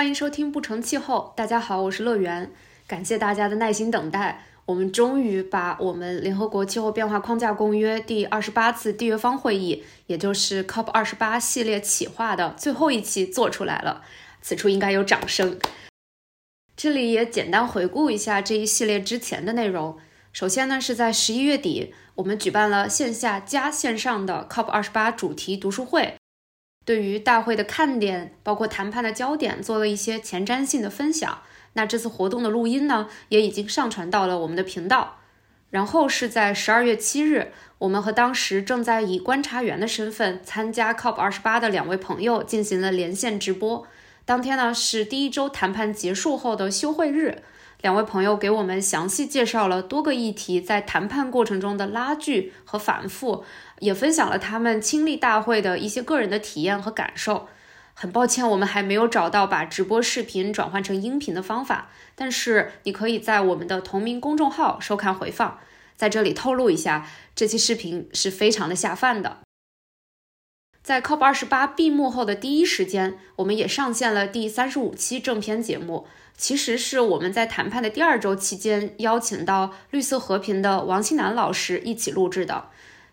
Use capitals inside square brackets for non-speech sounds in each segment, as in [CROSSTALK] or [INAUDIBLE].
欢迎收听《不成气候》。大家好，我是乐园，感谢大家的耐心等待。我们终于把我们联合国气候变化框架公约第二十八次缔约方会议，也就是 COP 二十八系列企划的最后一期做出来了。此处应该有掌声。这里也简单回顾一下这一系列之前的内容。首先呢，是在十一月底，我们举办了线下加线上的 COP 二十八主题读书会。对于大会的看点，包括谈判的焦点，做了一些前瞻性的分享。那这次活动的录音呢，也已经上传到了我们的频道。然后是在十二月七日，我们和当时正在以观察员的身份参加 COP 二十八的两位朋友进行了连线直播。当天呢是第一周谈判结束后的休会日，两位朋友给我们详细介绍了多个议题在谈判过程中的拉锯和反复。也分享了他们亲历大会的一些个人的体验和感受。很抱歉，我们还没有找到把直播视频转换成音频的方法，但是你可以在我们的同名公众号收看回放。在这里透露一下，这期视频是非常的下饭的。在 COP 二十八闭幕后的第一时间，我们也上线了第三十五期正片节目，其实是我们在谈判的第二周期间邀请到绿色和平的王新南老师一起录制的。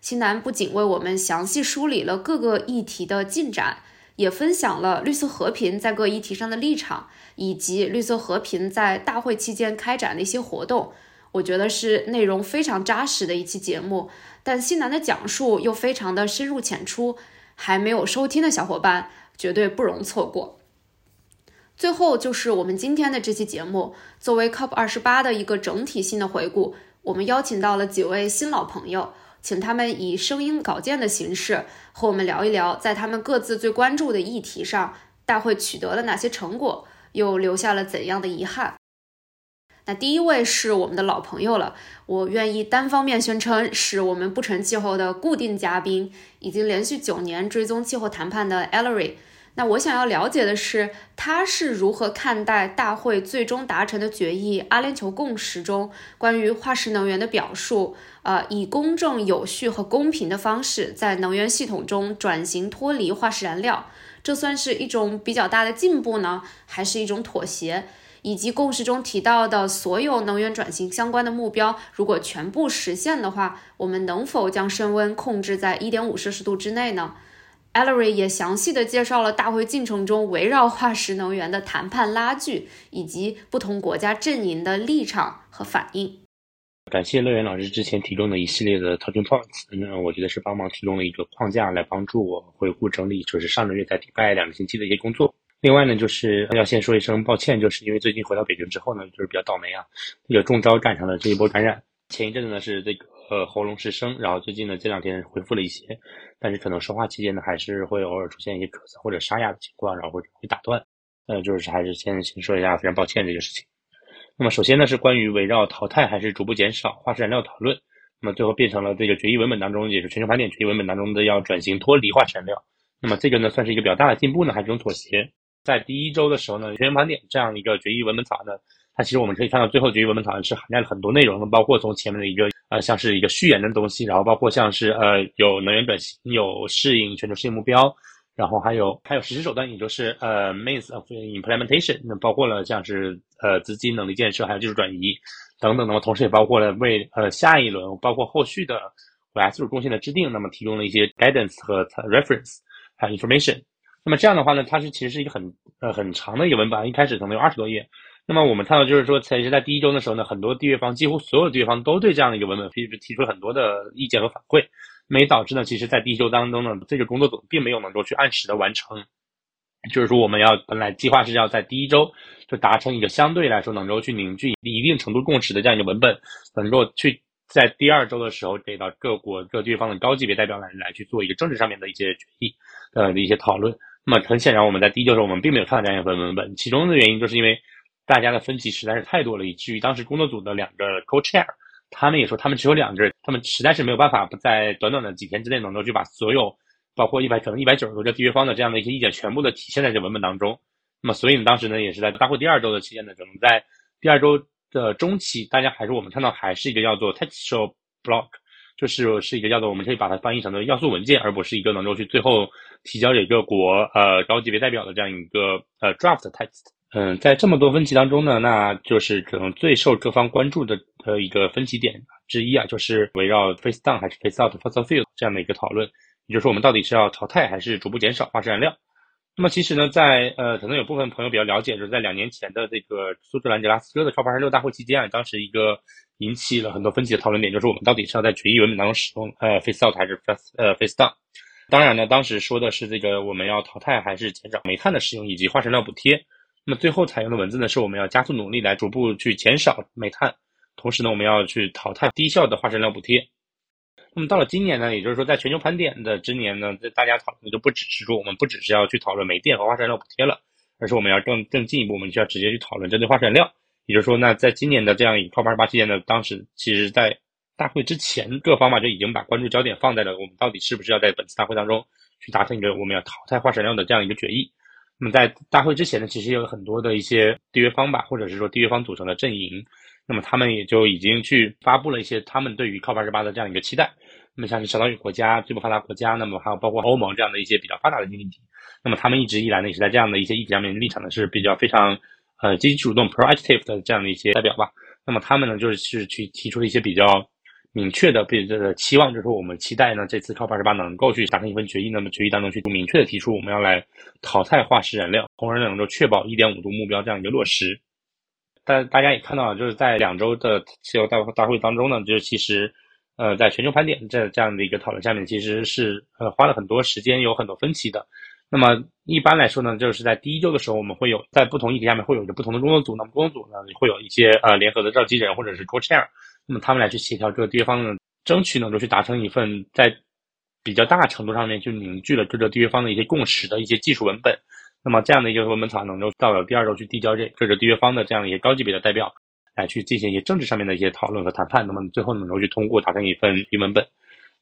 新南不仅为我们详细梳理了各个议题的进展，也分享了绿色和平在各议题上的立场，以及绿色和平在大会期间开展的一些活动。我觉得是内容非常扎实的一期节目，但新南的讲述又非常的深入浅出，还没有收听的小伙伴绝对不容错过。最后就是我们今天的这期节目，作为 COP 二十八的一个整体性的回顾，我们邀请到了几位新老朋友。请他们以声音稿件的形式和我们聊一聊，在他们各自最关注的议题上，大会取得了哪些成果，又留下了怎样的遗憾。那第一位是我们的老朋友了，我愿意单方面宣称是我们不成气候的固定嘉宾，已经连续九年追踪气候谈判的 Ellery。那我想要了解的是，他是如何看待大会最终达成的决议——阿联酋共识中关于化石能源的表述？呃，以公正、有序和公平的方式在能源系统中转型脱离化石燃料，这算是一种比较大的进步呢，还是一种妥协？以及共识中提到的所有能源转型相关的目标，如果全部实现的话，我们能否将升温控制在一点五摄氏度之内呢？Ellery 也详细的介绍了大会进程中围绕化石能源的谈判拉锯，以及不同国家阵营的立场和反应。感谢乐园老师之前提供的一系列的 talking points，那我觉得是帮忙提供了一个框架来帮助我回顾整理，就是上个月在迪拜两个星期的一些工作。另外呢，就是要先说一声抱歉，就是因为最近回到北京之后呢，就是比较倒霉啊，这个中招赶上了这一波感染。前一阵子呢是这个。呃，喉咙失声，然后最近呢这两天恢复了一些，但是可能说话期间呢还是会偶尔出现一些咳嗽或者沙哑的情况，然后会会打断。呃，就是还是先先说一下，非常抱歉这个事情。那么首先呢是关于围绕淘汰还是逐步减少化石燃料讨论，那么最后变成了这个决议文本当中，也是全球盘点决议文本当中的要转型脱离化石燃料。那么这个呢算是一个比较大的进步呢，还是一种妥协？在第一周的时候呢，全球盘点这样一个决议文本草案呢，它其实我们可以看到最后决议文本草案是涵盖了很多内容，包括从前面的一个。呃，像是一个序言的东西，然后包括像是呃有能源转型、有适应全球适应目标，然后还有还有实施手段，也就是呃 means of implementation，那包括了像是呃资金能力建设，还有技术转移等等。那么同时也包括了为呃下一轮，包括后续的未来自主贡献的制定，那么提供了一些 guidance 和 reference 还有 information。那么这样的话呢，它是其实是一个很呃很长的一个文本，一开始可能有二十多页。那么我们看到，就是说，其实，在第一周的时候呢，很多缔约方，几乎所有缔约方都对这样的一个文本提提出很多的意见和反馈，那也导致呢，其实，在第一周当中呢，这个工作组并没有能够去按时的完成。就是说，我们要本来计划是要在第一周就达成一个相对来说能够去凝聚一定程度共识的这样一个文本，能够去在第二周的时候给到各国各缔约方的高级别代表来来去做一个政治上面的一些决议的一些讨论。那么很显然，我们在第一周的时候，我们并没有看到这样一份文本，其中的原因就是因为。大家的分歧实在是太多了，以至于当时工作组的两个 co-chair，他们也说他们只有两个人，他们实在是没有办法不在短短的几天之内能够去把所有，包括一百可能一百九十多个缔约方的这样的一些意见全部的体现在这文本当中。那么，所以呢，当时呢，也是在大会第二周的期间呢，可能在第二周的中期，大家还是我们看到还是一个叫做 textual block，就是是一个叫做我们可以把它翻译成的要素文件，而不是一个能够去最后提交给各国呃高级别代表的这样一个呃 draft text。嗯，在这么多分歧当中呢，那就是可能最受各方关注的呃一个分歧点之一啊，就是围绕 face down 还是 face out fossil fuel 这样的一个讨论，也就是说我们到底是要淘汰还是逐步减少化石燃料。那么其实呢，在呃，可能有部分朋友比较了解，就是在两年前的这个苏格兰格拉斯哥的超二十六大会期间啊，当时一个引起了很多分歧的讨论点，就是我们到底是要在决议文本当中使用呃 face out 还是 face 呃 face down。当然呢，当时说的是这个我们要淘汰还是减少煤炭的使用以及化石燃料补贴。那么最后采用的文字呢，是我们要加速努力来逐步去减少煤炭，同时呢，我们要去淘汰低效的化石燃料补贴。那么到了今年呢，也就是说，在全球盘点的之年呢，这大家讨论的就不只是说我们不只是要去讨论煤电和化石燃料补贴了，而是我们要更更进一步，我们需要直接去讨论针对化石燃料。也就是说，那在今年的这样一个 COP28 期间呢，当时其实在大会之前，各方嘛就已经把关注焦点放在了我们到底是不是要在本次大会当中去达成一个我们要淘汰化石燃料的这样一个决议。那么在大会之前呢，其实有很多的一些缔约方吧，或者是说缔约方组成的阵营，那么他们也就已经去发布了一些他们对于 COP28 的这样一个期待。那么像是相当于国家、最不发达国家，那么还有包括欧盟这样的一些比较发达的经济体，那么他们一直以来呢，也是在这样的一些议题上面立场呢是比较非常呃积极主动 proactive 的这样的一些代表吧。那么他们呢就是是去提出了一些比较明确的对这个期望，就是说我们期待呢这次 COP28 能够去达成一份决议，那么决议当中去明确的提出我们要来淘汰化石燃料，从而能够确保1.5度目标这样一个落实。但大家也看到了，就是在两周的气候大大会当中呢，就是其实。呃，在全球盘点这这样的一个讨论下面，其实是呃花了很多时间，有很多分歧的。那么一般来说呢，就是在第一周的时候，我们会有在不同议题下面会有一个不同的工作组，那么工作组呢会有一些呃联合的召集人或者是 co-chair，那么他们来去协调各个缔约方呢，争取能够去达成一份在比较大程度上面就凝聚了各个缔约方的一些共识的一些技术文本。那么这样的一个文本草案能够到了第二周去递交这各个缔约方的这样一些高级别的代表。来去进行一些政治上面的一些讨论和谈判，那么最后能够去通过达成一份一文本。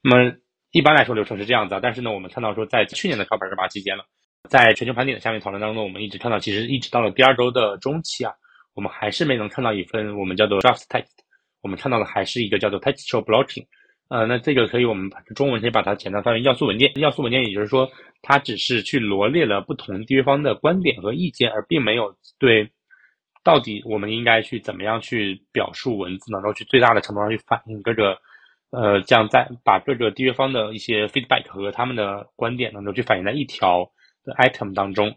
那么一般来说流程是这样子啊，但是呢，我们看到说在去年的 COP28 期间了，在全球盘点的下面讨论当中，我们一直看到，其实一直到了第二周的中期啊，我们还是没能看到一份我们叫做 draft text，我们看到的还是一个叫做 textual blocking。呃，那这个可以我们把中文可以把它简单翻为要素文件。要素文件也就是说，它只是去罗列了不同缔约方的观点和意见，而并没有对。到底我们应该去怎么样去表述文字，能够去最大的程度上去反映各个，呃，这样在把各个缔约方的一些 feedback 和他们的观点能够去反映在一条的 item 当中。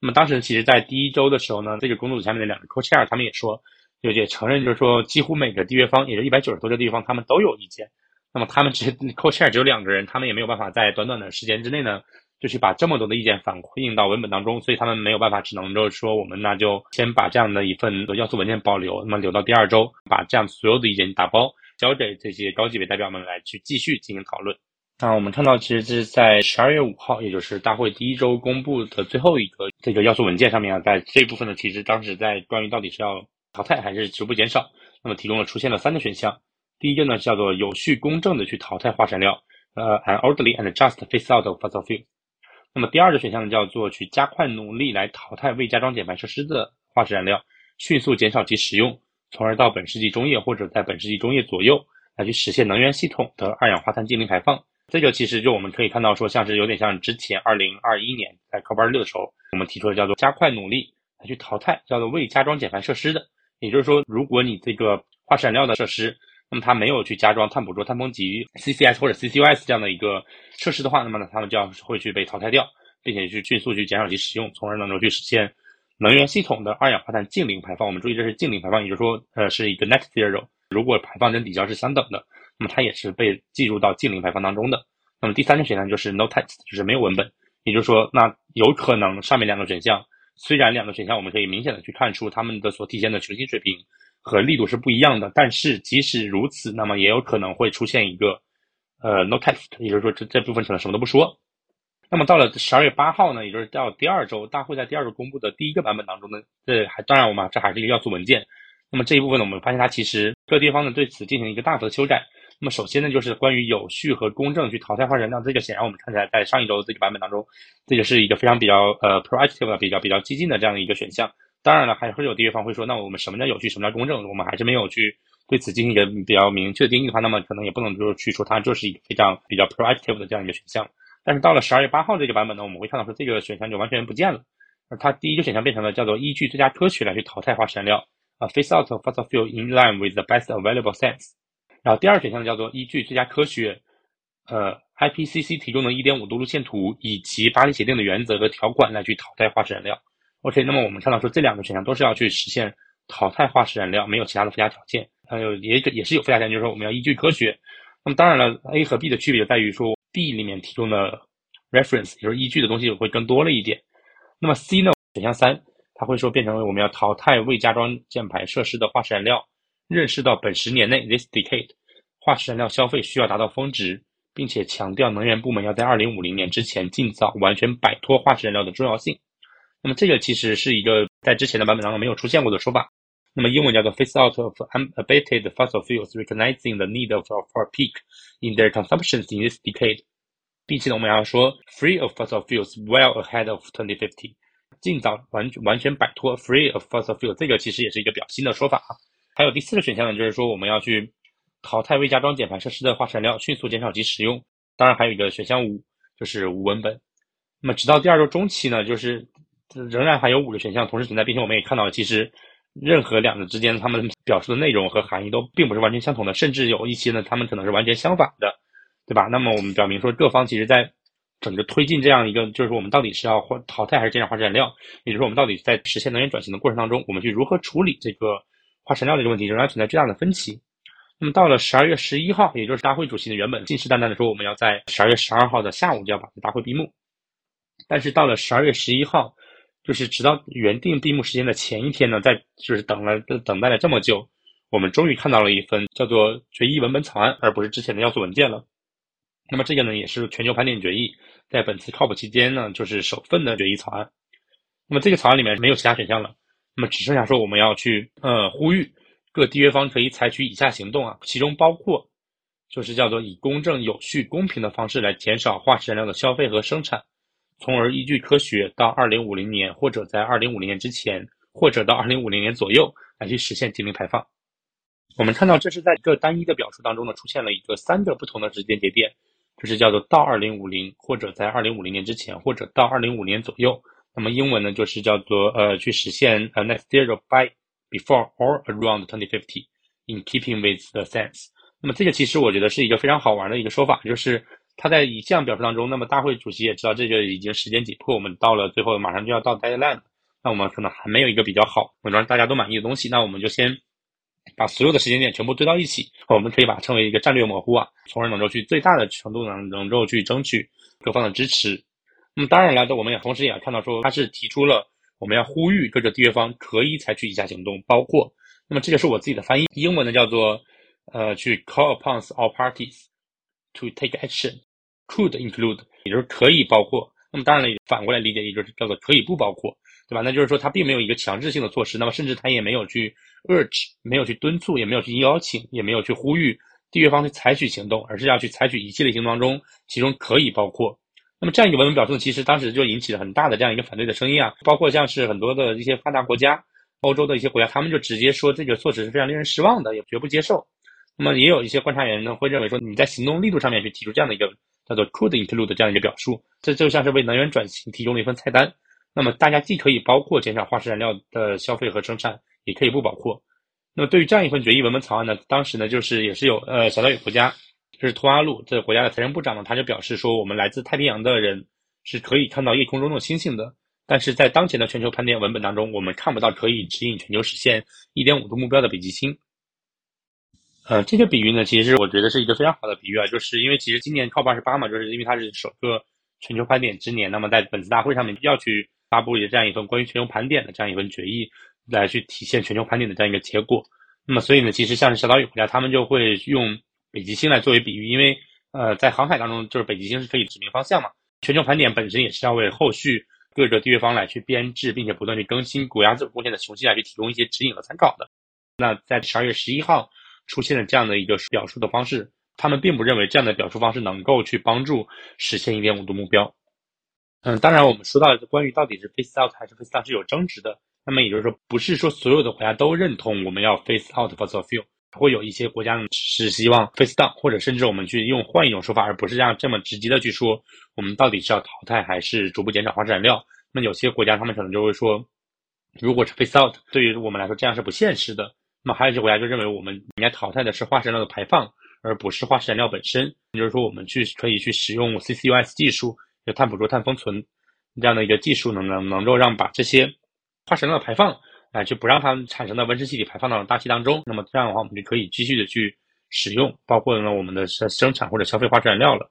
那么当时其实，在第一周的时候呢，这个工作组下面的两个 co-chair 他们也说，就也承认，就是说几乎每个缔约方，也就一百九十多个缔约方，他们都有意见。那么他们只 co-chair [LAUGHS] 只有两个人，他们也没有办法在短短的时间之内呢。就去把这么多的意见反映到文本当中，所以他们没有办法，只能就是说，我们那就先把这样的一份要素文件保留，那么留到第二周，把这样所有的意见打包交给这些高级别代表们来去继续进行讨论。那我们看到，其实这是在十二月五号，也就是大会第一周公布的最后一个这个要素文件上面啊，在这部分呢，其实当时在关于到底是要淘汰还是逐步减少，那么提供了出现了三个选项。第一个呢叫做有序公正的去淘汰化石燃料，呃，an orderly and just phase out of fossil fuel。那么第二个选项呢，叫做去加快努力来淘汰未加装减排设施的化石燃料，迅速减少其使用，从而到本世纪中叶或者在本世纪中叶左右来去实现能源系统的二氧化碳净零排放。这个其实就我们可以看到说，像是有点像之前二零二一年在 COP26 的时候，我们提出的叫做加快努力来去淘汰叫做未加装减排设施的。也就是说，如果你这个化石燃料的设施，那么它没有去加装碳捕捉、碳封集 CCS 或者 CCUS 这样的一个设施的话，那么呢，它们就要会去被淘汰掉，并且去迅速去减少其使用，从而能够去实现能源系统的二氧化碳净零排放。我们注意，这是净零排放，也就是说，呃，是一个 net zero。如果排放跟抵消是相等的，那么它也是被计入到净零排放当中的。那么第三个选项就是 no text，就是没有文本。也就是说，那有可能上面两个选项，虽然两个选项我们可以明显的去看出它们的所体现的球形水平。和力度是不一样的，但是即使如此，那么也有可能会出现一个呃 no test，也就是说这这部分可能什么都不说。那么到了十二月八号呢，也就是到第二周，大会在第二周公布的第一个版本当中呢，这还当然我们这还是一个要素文件。那么这一部分呢，我们发现它其实各地方呢对此进行一个大幅的修改。那么首先呢，就是关于有序和公正去淘汰化石燃料，这个显然我们看起来在上一周这个版本当中，这就是一个非常比较呃 proactive 的比较比较激进的这样的一个选项。当然了，还会有缔约方会说，那我们什么叫有序，什么叫公正？我们还是没有去对此进行一个比较明确的定义的话，那么可能也不能就是去说它就是一个非常比较 proactive 的这样一个选项。但是到了十二月八号这个版本呢，我们会看到说这个选项就完全不见了。它第一个选项变成了叫做依据最佳科学来去淘汰化石燃料啊，phase out fossil fuel in line with the best available science。然后第二选项叫做依据最佳科学，呃，IPCC 提供的1.5度路线图以及巴黎协定的原则和条款来去淘汰化石燃料。OK，那么我们看到说这两个选项都是要去实现淘汰化石燃料，没有其他的附加条件。还有也也是有附加条件，就是说我们要依据科学。那么当然了，A 和 B 的区别就在于说 B 里面提供的 reference，也就是依据的东西会更多了一点。那么 C 呢？选项三，它会说变成为我们要淘汰未加装减排设施的化石燃料。认识到本十年内 this decade 化石燃料消费需要达到峰值，并且强调能源部门要在二零五零年之前尽早完全摆脱化石燃料的重要性。那么这个其实是一个在之前的版本当中没有出现过的说法。那么英文叫做 phase out of unabated fossil fuels, recognizing the need of for peak in their consumptions in this decade。并且呢，我们要说 free of fossil fuels well ahead of 2050，尽早完完全摆脱 free of fossil fuels，这个其实也是一个比较新的说法啊。还有第四个选项呢，就是说我们要去淘汰未加装减排设施的化石燃料，迅速减少其使用。当然还有一个选项五，就是无文本。那么直到第二周中期呢，就是仍然还有五个选项同时存在，并且我们也看到，其实任何两个之间他们表述的内容和含义都并不是完全相同的，甚至有一些呢，他们可能是完全相反的，对吧？那么我们表明说，各方其实在整个推进这样一个，就是说我们到底是要换淘汰还是减少化石燃料，也就是说我们到底在实现能源转型的过程当中，我们去如何处理这个。化石燃料这个问题仍然存在巨大的分歧。那么到了十二月十一号，也就是大会主席的原本信誓旦旦的说，我们要在十二月十二号的下午就要把这大会闭幕。但是到了十二月十一号，就是直到原定闭幕时间的前一天呢，在就是等了等待了这么久，我们终于看到了一份叫做决议文本草案，而不是之前的要素文件了。那么这个呢，也是全球盘点决议在本次 COP 期间呢，就是首份的决议草案。那么这个草案里面没有其他选项了。那么只剩下说我们要去呃呼吁各缔约方可以采取以下行动啊，其中包括就是叫做以公正、有序、公平的方式来减少化石燃料的消费和生产，从而依据科学到二零五零年或者在二零五零年之前或者到二零五零年左右来去实现净零排放。我们看到这是在一个单一的表述当中呢出现了一个三个不同的时间节点，就是叫做到二零五零或者在二零五零年之前或者到二零五年左右。那么英文呢，就是叫做呃，去实现呃 net zero by before or around 2050 in keeping with the sense。那么这个其实我觉得是一个非常好玩的一个说法，就是他在以下表述当中，那么大会主席也知道这就已经时间紧迫，我们到了最后马上就要到 deadline，那我们可能还没有一个比较好，能让大家都满意的东西，那我们就先把所有的时间点全部堆到一起，我们可以把它称为一个战略模糊啊，从而能够去最大的程度能能够去争取各方的支持。那么当然了，我们也同时也看到说，他是提出了我们要呼吁各个缔约方可以采取以下行动，包括，那么这个是我自己的翻译，英文呢叫做，呃，去 call upon all parties to take action Could include，也就是可以包括。那么当然了，反过来理解，也就是叫做可以不包括，对吧？那就是说他并没有一个强制性的措施，那么甚至他也没有去 urge，没有去敦促，也没有去邀请，也没有去呼吁缔约方去采取行动，而是要去采取一系列行动当中，其中可以包括。那么这样一个文本表述呢，其实当时就引起了很大的这样一个反对的声音啊，包括像是很多的一些发达国家、欧洲的一些国家，他们就直接说这个措施是非常令人失望的，也绝不接受。那么也有一些观察员呢，会认为说你在行动力度上面去提出这样的一个叫做 could include 的这样一个表述，这就像是为能源转型提供了一份菜单。那么大家既可以包括减少化石燃料的消费和生产，也可以不包括。那么对于这样一份决议文本草案呢，当时呢就是也是有呃小岛屿国家。就是图阿路这个国家的财政部长呢，他就表示说，我们来自太平洋的人是可以看到夜空中的星星的，但是在当前的全球盘点文本当中，我们看不到可以指引全球实现一点五度目标的北极星。呃，这个比喻呢，其实我觉得是一个非常好的比喻啊，就是因为其实今年 COP 二十八嘛，就是因为它是首个全球盘点之年，那么在本次大会上面要去发布这样一份关于全球盘点的这样一份决议，来去体现全球盘点的这样一个结果。那么所以呢，其实像是小岛屿国家，他们就会用。北极星来作为比喻，因为呃，在航海当中，就是北极星是可以指明方向嘛。全球盘点本身也是要为后续各个缔约方来去编制，并且不断去更新国家自主贡献的雄心来去提供一些指引和参考的。那在十二月十一号出现了这样的一个表述的方式，他们并不认为这样的表述方式能够去帮助实现一点五度目标。嗯，当然，我们说到关于到底是 face out 还是 face down 是有争执的。那么也就是说，不是说所有的国家都认同我们要 face out fossil fuel。会有一些国家呢是希望 face down，或者甚至我们去用换一种说法，而不是这样这么直接的去说，我们到底是要淘汰还是逐步减少化石燃料？那有些国家他们可能就会说，如果是 face out，对于我们来说这样是不现实的。那么还有一些国家就认为我们应该淘汰的是化石燃料的排放，而不是化石燃料本身。也就是说，我们去可以去使用 CCUS 技术，就碳捕捉、碳封存这样的一个技术，能能能够让把这些化石燃料排放。哎，就不让它产生的温室气体排放到大气当中。那么这样的话，我们就可以继续的去使用，包括呢我们的生生产或者消费化石燃料了。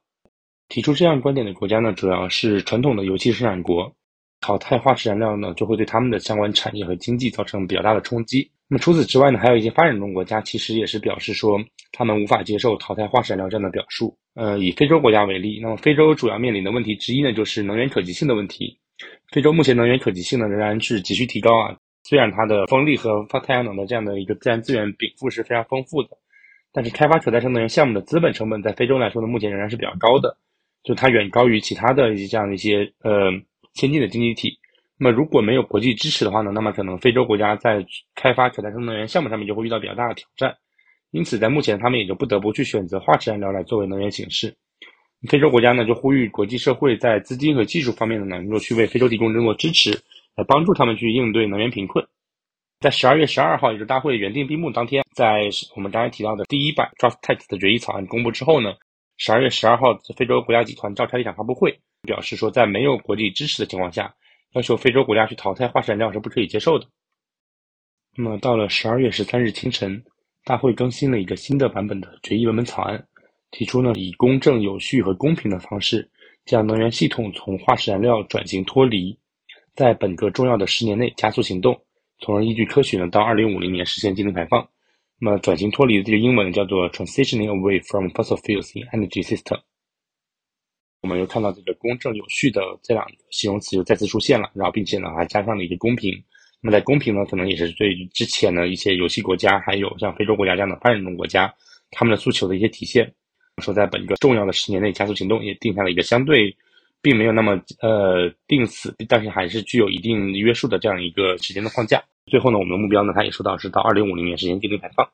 提出这样观点的国家呢，主要是传统的油气生产国。淘汰化石燃料呢，就会对他们的相关产业和经济造成比较大的冲击。那么除此之外呢，还有一些发展中国家其实也是表示说，他们无法接受淘汰化石燃料这样的表述。呃，以非洲国家为例，那么非洲主要面临的问题之一呢，就是能源可及性的问题。非洲目前能源可及性呢，仍然是急需提高啊。虽然它的风力和发太阳能的这样的一个自然资源禀赋是非常丰富的，但是开发可再生能源项目的资本成本在非洲来说呢，目前仍然是比较高的，就它远高于其他的一些这样的一些呃先进的经济体。那么如果没有国际支持的话呢，那么可能非洲国家在开发可再生能源项目上面就会遇到比较大的挑战。因此，在目前他们也就不得不去选择化石燃料来作为能源形式。非洲国家呢就呼吁国际社会在资金和技术方面呢能够去为非洲提供更多支持。来帮助他们去应对能源贫困。在十二月十二号，也就是大会原定闭幕当天，在我们刚才提到的第一版 Draft Text 的决议草案公布之后呢，十二月十二号，非洲国家集团召开了一场发布会，表示说，在没有国际支持的情况下，要求非洲国家去淘汰化石燃料是不可以接受的。那么到了十二月十三日清晨，大会更新了一个新的版本的决议文本草案，提出呢以公正、有序和公平的方式，将能源系统从化石燃料转型脱离。在本个重要的十年内加速行动，从而依据科学呢，到二零五零年实现净零排放。那么转型脱离的这个英文叫做 transitioning away from fossil fuels in energy system。我们又看到这个公正有序的这两个形容词又再次出现了，然后并且呢还加上了一个公平。那么在公平呢，可能也是对于之前的一些游戏国家，还有像非洲国家这样的发展中国家，他们的诉求的一些体现。说在本个重要的十年内加速行动，也定下了一个相对。并没有那么呃定死，但是还是具有一定约束的这样一个时间的框架。最后呢，我们的目标呢，他也说到是到二零五零年实现净零排放。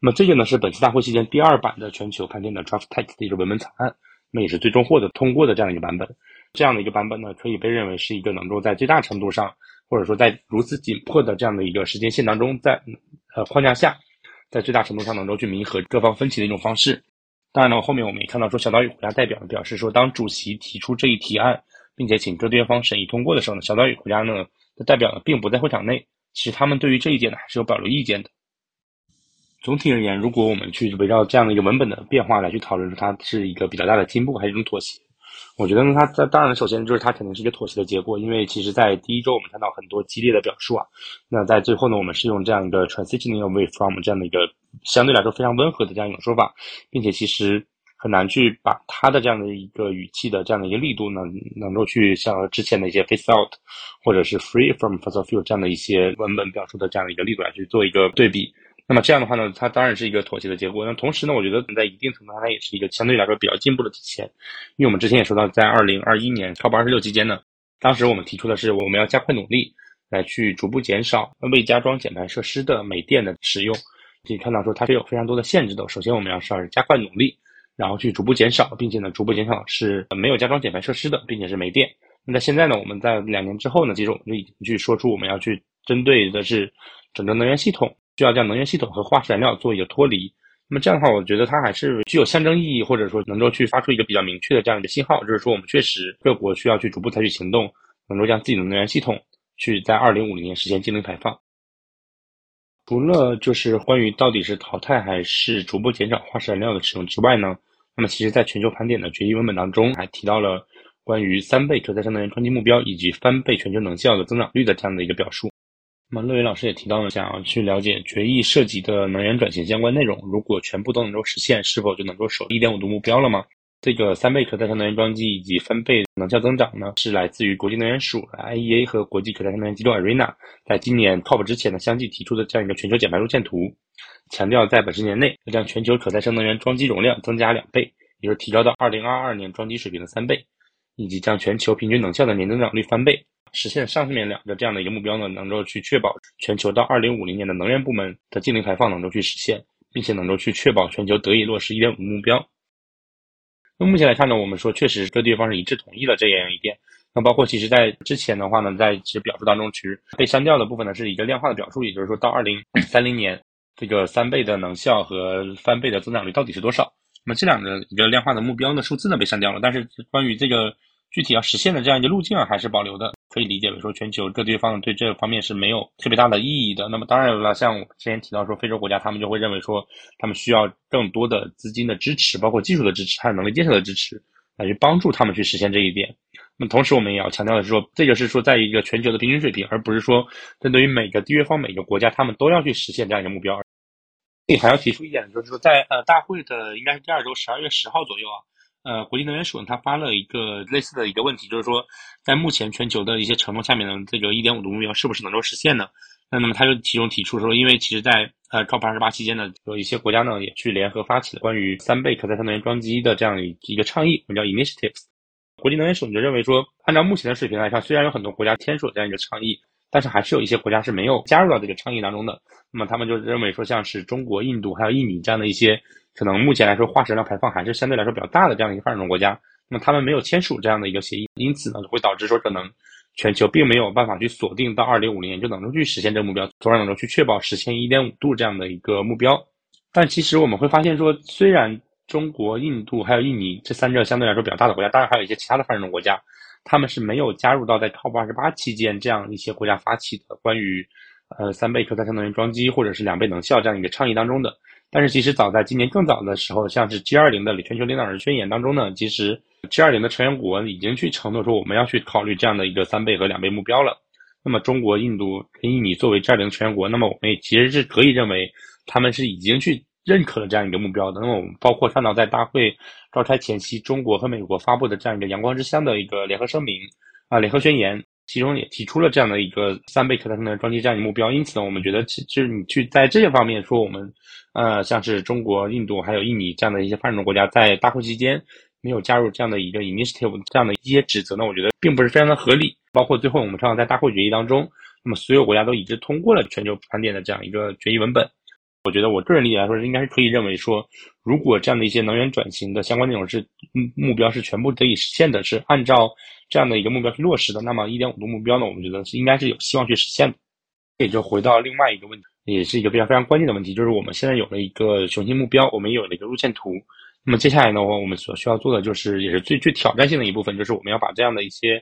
那么这个呢是本次大会期间第二版的全球盘点的 Draft Text 的一个文本草案，那也是最终获得通过的这样一个版本。这样的一个版本呢，可以被认为是一个能够在最大程度上，或者说在如此紧迫的这样的一个时间线当中，在呃框架下，在最大程度上能够去弥合各方分歧的一种方式。当然了，后面我们也看到说，小岛屿国家代表呢表示说，当主席提出这一提案，并且请各对方审议通过的时候呢，小岛屿国家呢的代表呢并不在会场内。其实他们对于这一点呢还是有保留意见的。总体而言，如果我们去围绕这样的一个文本的变化来去讨论，它是一个比较大的进步还是一种妥协？我觉得呢，它在当然，首先就是它肯定是一个妥协的结果，因为其实，在第一周我们看到很多激烈的表述啊，那在最后呢，我们是用这样一个 transitioning away from 这样的一个相对来说非常温和的这样一种说法，并且其实很难去把它的这样的一个语气的这样的一个力度呢，能够去像之前的一些 face out 或者是 free from fossil fuel 这样的一些文本表述的这样的一个力度来去做一个对比。那么这样的话呢，它当然是一个妥协的结果。那同时呢，我觉得在一定程度上，它也是一个相对来说比较进步的体现。因为我们之前也说到，在二零二一年 COP 二十六期间呢，当时我们提出的是我们要加快努力来去逐步减少未加装减排设施的煤电的使用。可以看到说它是有非常多的限制的。首先我们要是加快努力，然后去逐步减少，并且呢逐步减少是没有加装减排设施的，并且是煤电。那在现在呢，我们在两年之后呢，其实我们就已经去说出我们要去针对的是整个能源系统。需要将能源系统和化石燃料做一个脱离，那么这样的话，我觉得它还是具有象征意义，或者说能够去发出一个比较明确的这样一个信号，就是说我们确实各国需要去逐步采取行动，能够将自己的能源系统去在二零五零年实现净零排放。除了就是关于到底是淘汰还是逐步减少化石燃料的使用之外呢，那么其实在全球盘点的决议文本当中，还提到了关于三倍可再生能源装机目标以及翻倍全球能效的增长率的这样的一个表述。那么乐云老师也提到了，想要去了解决议涉及的能源转型相关内容，如果全部都能够实现，是否就能够守一点五度目标了吗？这个三倍可再生能源装机以及翻倍能效增长呢，是来自于国际能源署 IEA 和国际可再生能源机构 ARENA 在今年 COP 之前呢相继提出的这样一个全球减排路线图，强调在本十年内要将全球可再生能源装机容量增加两倍，也就是提高到二零二二年装机水平的三倍，以及将全球平均能效的年增长率翻倍。实现上面两个这样的一个目标呢，能够去确保全球到二零五零年的能源部门的净零排放能够去实现，并且能够去确保全球得以落实一点五目标。那目前来看呢，我们说确实各地方是一致同意了这样一点。那包括其实在之前的话呢，在其实表述当中，其实被删掉的部分呢是一个量化的表述，也就是说到二零三零年，这个三倍的能效和翻倍的增长率到底是多少？那么这两个一个量化的目标的数字呢被删掉了，但是关于这个。具体要实现的这样一个路径啊，还是保留的，可以理解为说全球各地方对这方面是没有特别大的意义的。那么当然了，像我之前提到说，非洲国家他们就会认为说，他们需要更多的资金的支持，包括技术的支持，还有能力建设的支持，来去帮助他们去实现这一点。那么同时，我们也要强调的是说，这个是说在一个全球的平均水平，而不是说针对于每个缔约方、每个国家，他们都要去实现这样一个目标。这里还要提出一点，就是说在呃大会的应该是第二周，十二月十号左右啊。呃，国际能源署呢，它发了一个类似的一个问题，就是说，在目前全球的一些承诺下面呢，这个一点五度目标是不是能够实现呢？那那么他就其中提出说，因为其实，在呃 COP 二十八期间呢，有一些国家呢也去联合发起了关于三倍可再生能源装机的这样一个倡议，我们叫 initiatives。国际能源署就认为说，按照目前的水平来看，虽然有很多国家签署了这样一个倡议，但是还是有一些国家是没有加入到这个倡议当中的。那么他们就认为说，像是中国、印度还有印尼这样的一些。可能目前来说，化石量排放还是相对来说比较大的这样一个发展中国家，那么他们没有签署这样的一个协议，因此呢，会导致说可能全球并没有办法去锁定到二零五零年就能够去实现这个目标，从而能够去确保实现一点五度这样的一个目标。但其实我们会发现说，虽然中国、印度还有印尼这三个相对来说比较大的国家，当然还有一些其他的发展中国家，他们是没有加入到在 COP 二十八期间这样一些国家发起的关于呃三倍可再生能源装机或者是两倍能效这样一个倡议当中的。但是其实早在今年更早的时候，像是 G20 的全球领导人宣言当中呢，其实 G20 的成员国已经去承诺说我们要去考虑这样的一个三倍和两倍目标了。那么中国、印度跟印尼作为 G20 成员国，那么我们也其实是可以认为他们是已经去认可了这样一个目标的。那么我们包括看到在大会召开前夕，中国和美国发布的这样一个“阳光之乡”的一个联合声明啊，联合宣言。其中也提出了这样的一个三倍可再生能源装机这样一个目标，因此呢，我们觉得其实你去在这些方面说，我们呃像是中国、印度还有印尼这样的一些发展中国家，在大会期间没有加入这样的一个 initiative 这样的一些指责呢，我觉得并不是非常的合理。包括最后我们看到在大会决议当中，那么所有国家都一致通过了全球盘点的这样一个决议文本。我觉得我个人理解来说，应该是可以认为说，如果这样的一些能源转型的相关内容是目目标是全部得以实现的，是按照。这样的一个目标去落实的，那么一点五度目标呢？我们觉得是应该是有希望去实现的。这也就回到另外一个问题，也是一个非常非常关键的问题，就是我们现在有了一个雄心目标，我们有了一个路线图。那么接下来呢，我们所需要做的就是，也是最最挑战性的一部分，就是我们要把这样的一些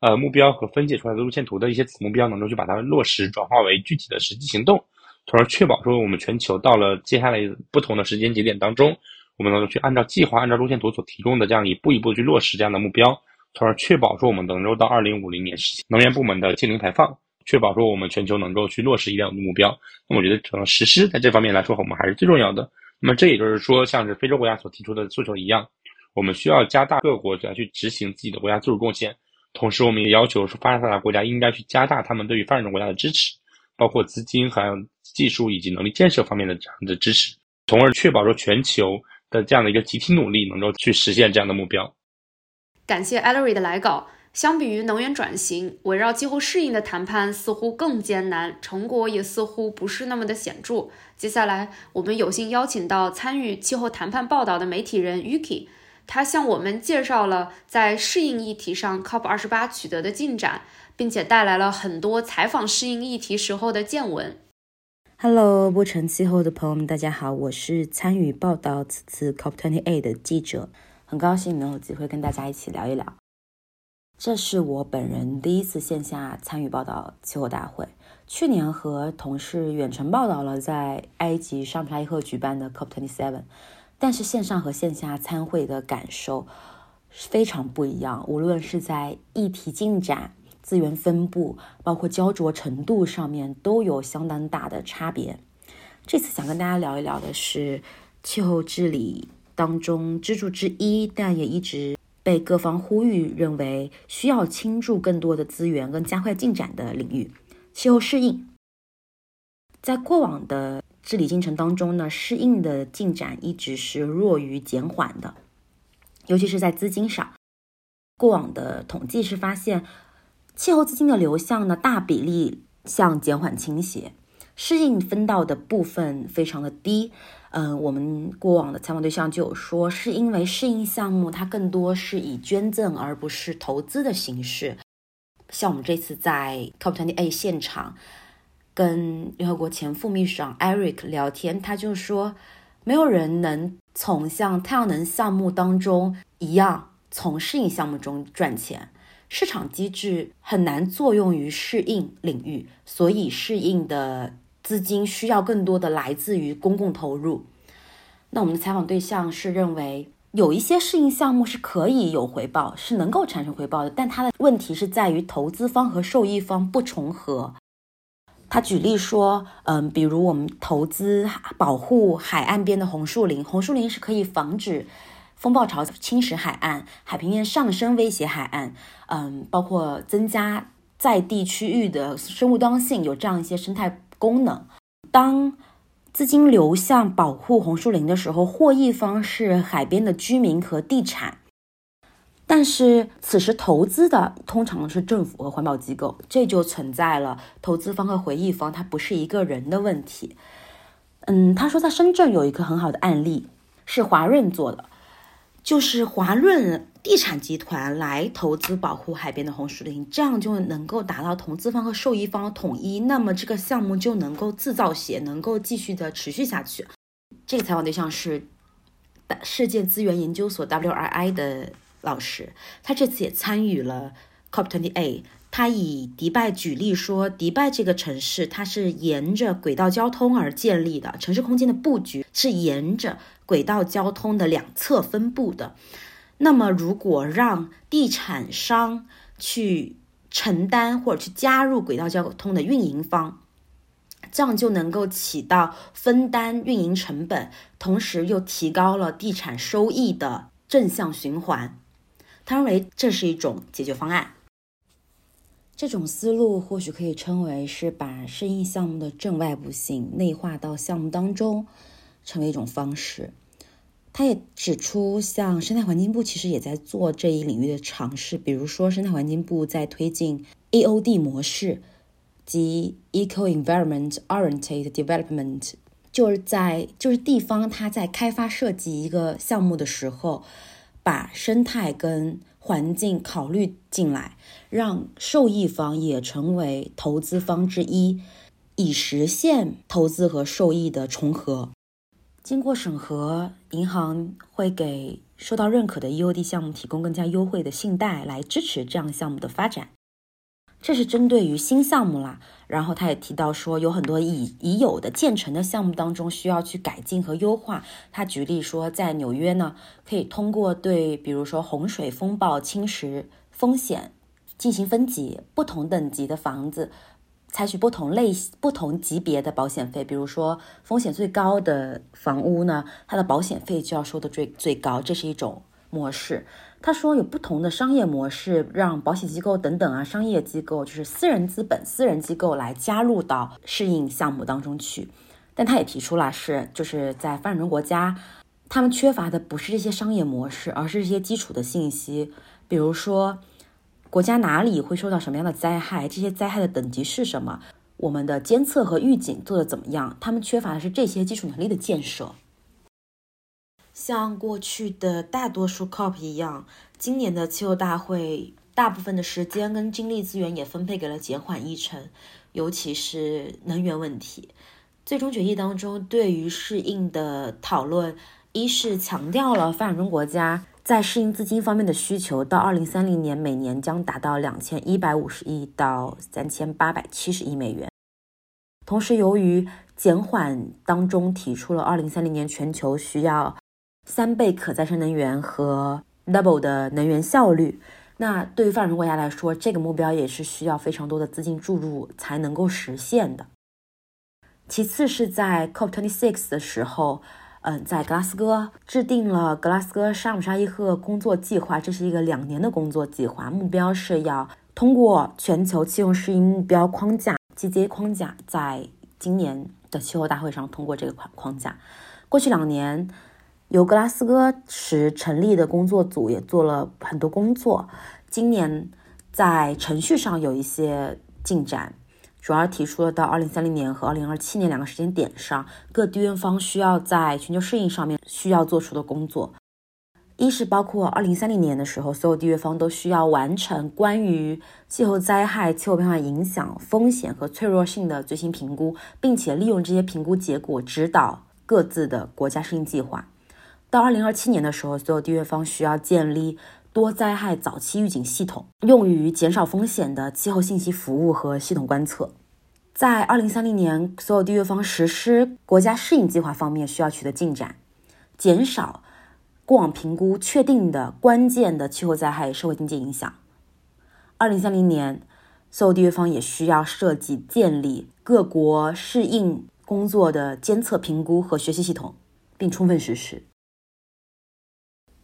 呃目标和分解出来的路线图的一些子目标，能够去把它落实，转化为具体的实际行动，从而确保说我们全球到了接下来不同的时间节点当中，我们能够去按照计划、按照路线图所提供的这样一步一步去落实这样的目标。从而确保说我们能够到二零五零年实现能源部门的净零排放，确保说我们全球能够去落实一点五度目标。那我觉得可能实施在这方面来说，我们还是最重要的。那么这也就是说，像是非洲国家所提出的诉求一样，我们需要加大各个国家去执行自己的国家自主贡献，同时我们也要求说发展大国家应该去加大他们对于发展中国家的支持，包括资金还有技术以及能力建设方面的这样的支持，从而确保说全球的这样的一个集体努力能够去实现这样的目标。感谢 Ellery 的来稿。相比于能源转型，围绕气候适应的谈判似乎更艰难，成果也似乎不是那么的显著。接下来，我们有幸邀请到参与气候谈判报道的媒体人 Yuki，他向我们介绍了在适应议题上 COP 二十八取得的进展，并且带来了很多采访适应议题时候的见闻。Hello，不成气候的朋友们，大家好，我是参与报道此次 COP twenty eight 的记者。很高兴能有机会跟大家一起聊一聊。这是我本人第一次线下参与报道气候大会。去年和同事远程报道了在埃及上普拉伊赫举办的 COP27，但是线上和线下参会的感受非常不一样。无论是在议题进展、资源分布，包括焦灼程度上面，都有相当大的差别。这次想跟大家聊一聊的是气候治理。当中支柱之一，但也一直被各方呼吁认为需要倾注更多的资源跟加快进展的领域——气候适应。在过往的治理进程当中呢，适应的进展一直是弱于减缓的，尤其是在资金上。过往的统计是发现，气候资金的流向呢，大比例向减缓倾斜，适应分到的部分非常的低。嗯，我们过往的采访对象就有说，是因为适应项目它更多是以捐赠而不是投资的形式。像我们这次在 COP28 现场跟联合国前副秘书长 Eric 聊天，他就说，没有人能从像太阳能项目当中一样从适应项目中赚钱。市场机制很难作用于适应领域，所以适应的资金需要更多的来自于公共投入。那我们的采访对象是认为有一些适应项目是可以有回报，是能够产生回报的，但它的问题是在于投资方和受益方不重合。他举例说，嗯，比如我们投资保护海岸边的红树林，红树林是可以防止。风暴潮侵蚀海岸，海平面上升威胁海岸，嗯，包括增加在地区域的生物多样性，有这样一些生态功能。当资金流向保护红树林的时候，获益方是海边的居民和地产，但是此时投资的通常是政府和环保机构，这就存在了投资方和回益方它不是一个人的问题。嗯，他说在深圳有一个很好的案例，是华润做的。就是华润地产集团来投资保护海边的红树林，这样就能够达到投资方和受益方统一，那么这个项目就能够自造血，能够继续的持续下去。这个采访对象是世界资源研究所 WRI 的老师，他这次也参与了 COP28。他以迪拜举例说，迪拜这个城市它是沿着轨道交通而建立的，城市空间的布局是沿着轨道交通的两侧分布的。那么，如果让地产商去承担或者去加入轨道交通的运营方，这样就能够起到分担运营成本，同时又提高了地产收益的正向循环。他认为这是一种解决方案。这种思路或许可以称为是把适应项目的正外部性内化到项目当中，成为一种方式。他也指出，像生态环境部其实也在做这一领域的尝试，比如说生态环境部在推进 AOD 模式及 Eco Environment Oriented Development，就是在就是地方它在开发设计一个项目的时候，把生态跟环境考虑进来，让受益方也成为投资方之一，以实现投资和受益的重合。经过审核，银行会给受到认可的 EOD 项目提供更加优惠的信贷，来支持这样项目的发展。这是针对于新项目啦，然后他也提到说，有很多已已有的建成的项目当中需要去改进和优化。他举例说，在纽约呢，可以通过对比如说洪水、风暴侵蚀风险进行分级，不同等级的房子采取不同类不同级别的保险费。比如说风险最高的房屋呢，它的保险费就要收的最最高，这是一种模式。他说有不同的商业模式，让保险机构等等啊，商业机构就是私人资本、私人机构来加入到适应项目当中去。但他也提出了是，就是在发展中国家，他们缺乏的不是这些商业模式，而是这些基础的信息，比如说国家哪里会受到什么样的灾害，这些灾害的等级是什么，我们的监测和预警做的怎么样，他们缺乏的是这些基础能力的建设。像过去的大多数 COP 一样，今年的气候大会大部分的时间跟精力资源也分配给了减缓议程，尤其是能源问题。最终决议当中对于适应的讨论，一是强调了发展中国家在适应资金方面的需求，到二零三零年每年将达到两千一百五十亿到三千八百七十亿美元。同时，由于减缓当中提出了二零三零年全球需要。三倍可再生能源和 double 的能源效率，那对于发展中国家来说，这个目标也是需要非常多的资金注入才能够实现的。其次是在 COP26 的时候，嗯，在格拉斯哥制定了格拉斯哥沙姆沙伊赫工作计划，这是一个两年的工作计划，目标是要通过全球气候适应目标框架 （GZA 框架）在今年的气候大会上通过这个框框架。过去两年。由格拉斯哥时成立的工作组也做了很多工作。今年在程序上有一些进展，主要提出了到二零三零年和二零二七年两个时间点上，各缔约方需要在全球适应上面需要做出的工作。一是包括二零三零年的时候，所有缔约方都需要完成关于气候灾害、气候变化影响、风险和脆弱性的最新评估，并且利用这些评估结果指导各自的国家适应计划。到二零二七年的时候，所有缔约方需要建立多灾害早期预警系统，用于减少风险的气候信息服务和系统观测。在二零三零年，所有缔约方实施国家适应计划方面需要取得进展，减少。过往评估确定的关键的气候灾害社会经济影响。二零三零年，所有缔约方也需要设计建立各国适应工作的监测、评估和学习系统，并充分实施。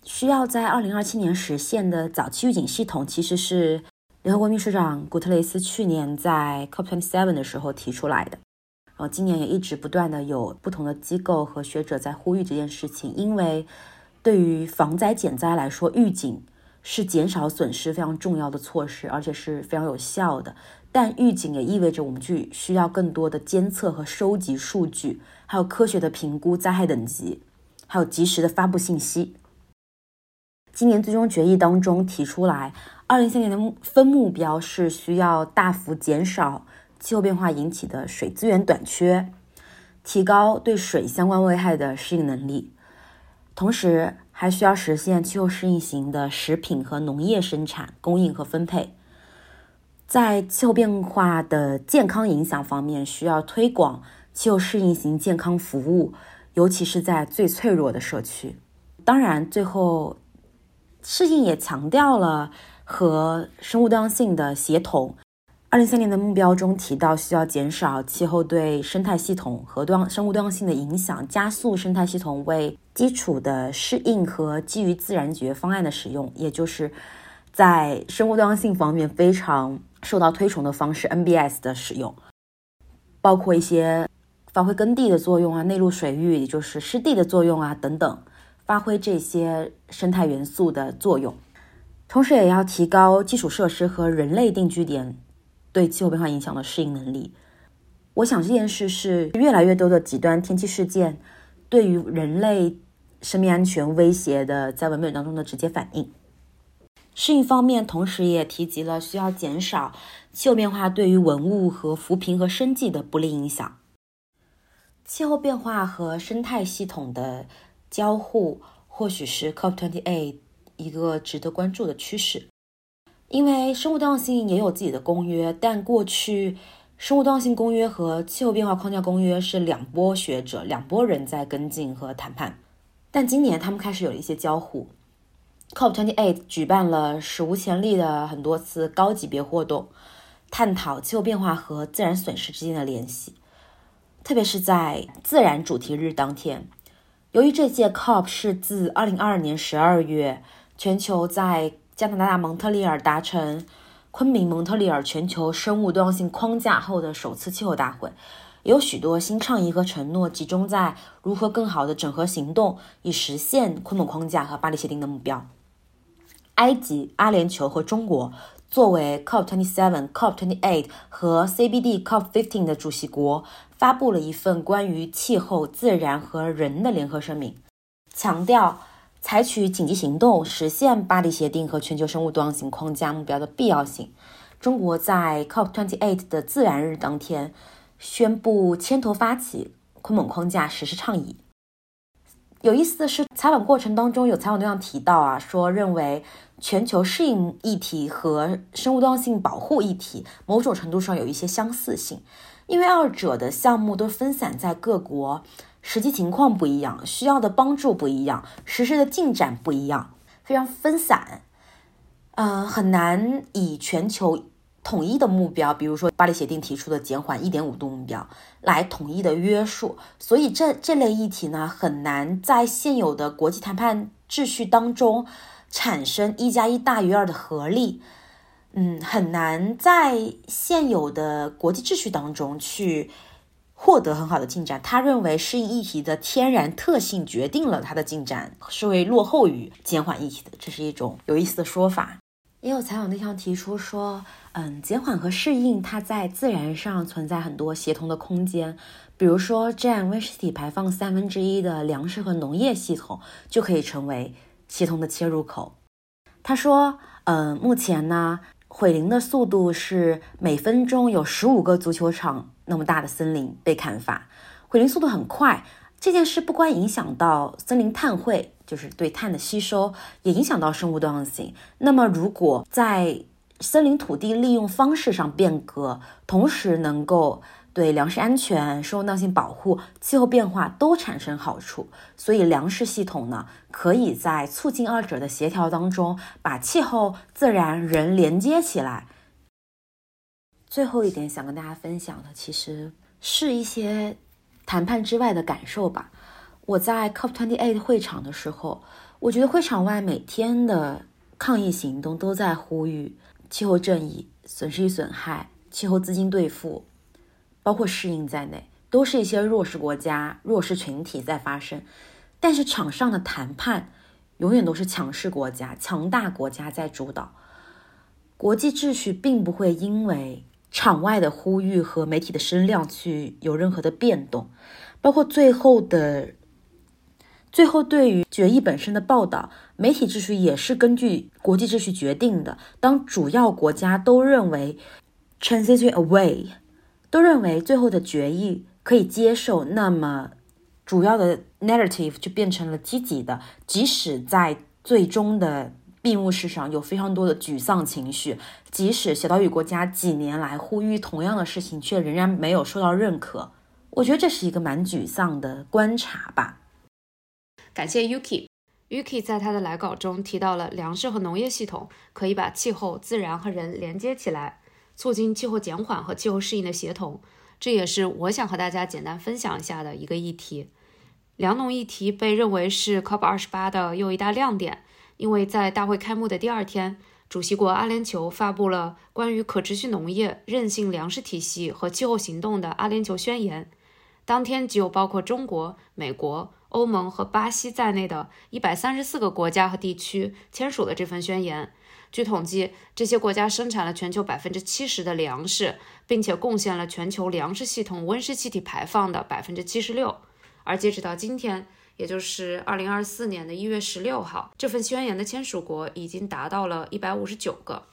需要在二零二七年实现的早期预警系统，其实是联合国秘书长古特雷斯去年在 COP27 的时候提出来的。然后今年也一直不断的有不同的机构和学者在呼吁这件事情，因为。对于防灾减灾来说，预警是减少损失非常重要的措施，而且是非常有效的。但预警也意味着我们去需要更多的监测和收集数据，还有科学的评估灾害等级，还有及时的发布信息。今年最终决议当中提出来，二零三年的分目标是需要大幅减少气候变化引起的水资源短缺，提高对水相关危害的适应能力。同时，还需要实现气候适应型的食品和农业生产、供应和分配。在气候变化的健康影响方面，需要推广气候适应型健康服务，尤其是在最脆弱的社区。当然，最后适应也强调了和生物多样性的协同。二零三零的目标中提到，需要减少气候对生态系统和多样生物多样性的影响，加速生态系统为基础的适应和基于自然解决方案的使用，也就是在生物多样性方面非常受到推崇的方式 NBS 的使用，包括一些发挥耕地的作用啊、内陆水域也就是湿地的作用啊等等，发挥这些生态元素的作用，同时也要提高基础设施和人类定居点。对气候变化影响的适应能力，我想这件事是越来越多的极端天气事件对于人类生命安全威胁的在文本当中的直接反应。适应方面，同时也提及了需要减少气候变化对于文物和扶贫和生计的不利影响。气候变化和生态系统的交互，或许是 COP28 一个值得关注的趋势。因为生物多样性也有自己的公约，但过去生物多样性公约和气候变化框架公约是两波学者、两拨人在跟进和谈判。但今年他们开始有了一些交互。COP28 举办了史无前例的很多次高级别活动，探讨气候变化和自然损失之间的联系。特别是在自然主题日当天，由于这届 COP 是自2022年12月全球在加拿大蒙特利尔达成昆明蒙特利尔全球生物多样性框架后的首次气候大会，有许多新倡议和承诺集中在如何更好的整合行动，以实现昆明框架和巴黎协定的目标。埃及、阿联酋和中国作为 COP27、COP28 和 CBD COP15 的主席国，发布了一份关于气候、自然和人的联合声明，强调。采取紧急行动，实现巴黎协定和全球生物多样性框架目标的必要性。中国在 COP28 的自然日当天宣布牵头发起昆蒙框架实施倡议。有意思的是，采访过程当中有采访对象提到啊，说认为全球适应议题和生物多样性保护议题某种程度上有一些相似性，因为二者的项目都分散在各国。实际情况不一样，需要的帮助不一样，实施的进展不一样，非常分散，呃，很难以全球统一的目标，比如说巴黎协定提出的减缓一点五度目标来统一的约束。所以这这类议题呢，很难在现有的国际谈判秩序当中产生一加一大于二的合力。嗯，很难在现有的国际秩序当中去。获得很好的进展，他认为适应议题的天然特性决定了它的进展是会落后于减缓议题的，这是一种有意思的说法。也有采访对象提出说，嗯，减缓和适应它在自然上存在很多协同的空间，比如说占温室气体排放三分之一的粮食和农业系统就可以成为协同的切入口。他说，嗯，目前呢，毁林的速度是每分钟有十五个足球场那么大的森林被砍伐，毁林速度很快。这件事不光影响到森林碳汇，就是对碳的吸收，也影响到生物多样性。那么，如果在森林土地利用方式上变革，同时能够对粮食安全、生物多样性保护、气候变化都产生好处，所以粮食系统呢，可以在促进二者的协调当中，把气候、自然、人连接起来。最后一点想跟大家分享的，其实是一些。谈判之外的感受吧。我在 COP28 会场的时候，我觉得会场外每天的抗议行动都在呼吁气候正义、损失与损害、气候资金兑付，包括适应在内，都是一些弱势国家、弱势群体在发生。但是场上的谈判永远都是强势国家、强大国家在主导，国际秩序并不会因为。场外的呼吁和媒体的声量去有任何的变动，包括最后的最后对于决议本身的报道，媒体秩序也是根据国际秩序决定的。当主要国家都认为 transition away，都认为最后的决议可以接受，那么主要的 narrative 就变成了积极的，即使在最终的。闭幕式上有非常多的沮丧情绪，即使小岛屿国家几年来呼吁同样的事情，却仍然没有受到认可。我觉得这是一个蛮沮丧的观察吧。感谢 Yuki，Yuki 在他的来稿中提到了粮食和农业系统可以把气候、自然和人连接起来，促进气候减缓和气候适应的协同。这也是我想和大家简单分享一下的一个议题。粮农议题被认为是 COP 二十八的又一大亮点。因为在大会开幕的第二天，主席国阿联酋发布了关于可持续农业、韧性粮食体系和气候行动的阿联酋宣言。当天，就包括中国、美国、欧盟和巴西在内的一百三十四个国家和地区签署了这份宣言。据统计，这些国家生产了全球百分之七十的粮食，并且贡献了全球粮食系统温室气体排放的百分之七十六。而截止到今天，也就是二零二四年的一月十六号，这份宣言的签署国已经达到了一百五十九个。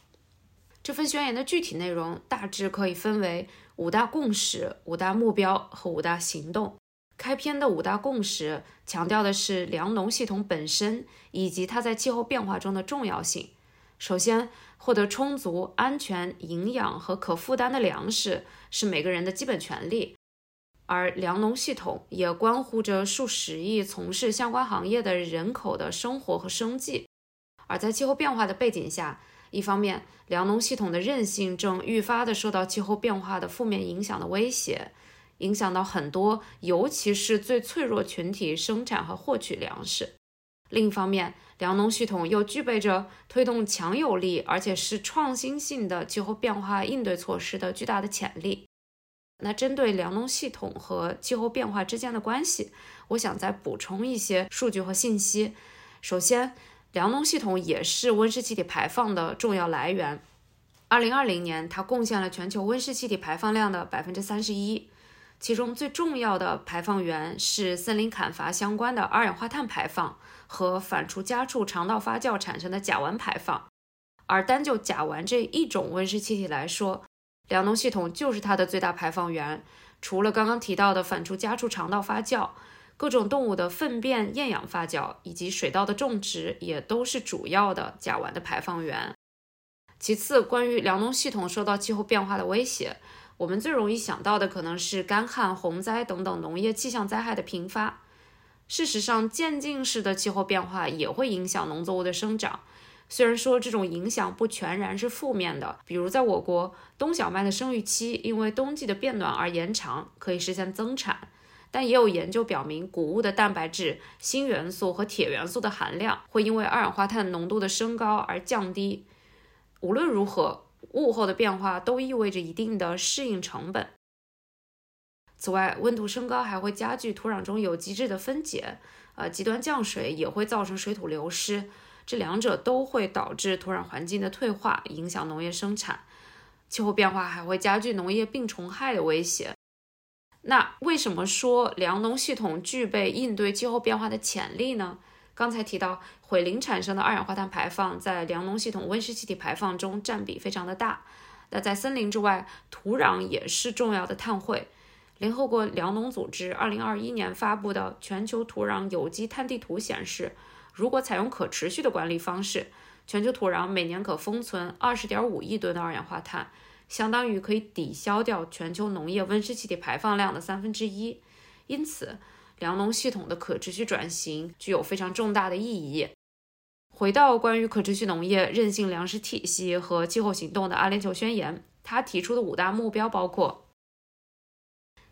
这份宣言的具体内容大致可以分为五大共识、五大目标和五大行动。开篇的五大共识强调的是粮农系统本身以及它在气候变化中的重要性。首先，获得充足、安全、营养和可负担的粮食是每个人的基本权利。而粮农系统也关乎着数十亿从事相关行业的人口的生活和生计。而在气候变化的背景下，一方面，粮农系统的韧性正愈发的受到气候变化的负面影响的威胁，影响到很多，尤其是最脆弱群体生产和获取粮食。另一方面，粮农系统又具备着推动强有力而且是创新性的气候变化应对措施的巨大的潜力。那针对粮农系统和气候变化之间的关系，我想再补充一些数据和信息。首先，粮农系统也是温室气体排放的重要来源。二零二零年，它贡献了全球温室气体排放量的百分之三十一，其中最重要的排放源是森林砍伐相关的二氧化碳排放和反刍家畜肠道发酵产生的甲烷排放。而单就甲烷这一种温室气体来说，粮农系统就是它的最大排放源，除了刚刚提到的反刍家畜肠道发酵，各种动物的粪便厌氧发酵以及水稻的种植也都是主要的甲烷的排放源。其次，关于粮农系统受到气候变化的威胁，我们最容易想到的可能是干旱、洪灾等等农业气象灾害的频发。事实上，渐进式的气候变化也会影响农作物的生长。虽然说这种影响不全然是负面的，比如在我国，冬小麦的生育期因为冬季的变暖而延长，可以实现增产，但也有研究表明，谷物的蛋白质、锌元素和铁元素的含量会因为二氧化碳浓度的升高而降低。无论如何，物候的变化都意味着一定的适应成本。此外，温度升高还会加剧土壤中有机质的分解，呃，极端降水也会造成水土流失。这两者都会导致土壤环境的退化，影响农业生产。气候变化还会加剧农业病虫害的威胁。那为什么说粮农系统具备应对气候变化的潜力呢？刚才提到毁林产生的二氧化碳排放在粮农系统温室气体排放中占比非常的大。那在森林之外，土壤也是重要的碳汇。联合国粮农组织2021年发布的全球土壤有机碳地图显示，如果采用可持续的管理方式，全球土壤每年可封存20.5亿吨的二氧化碳。相当于可以抵消掉全球农业温室气体排放量的三分之一，因此粮农系统的可持续转型具有非常重大的意义。回到关于可持续农业、韧性粮食体系和气候行动的阿联酋宣言，他提出的五大目标包括：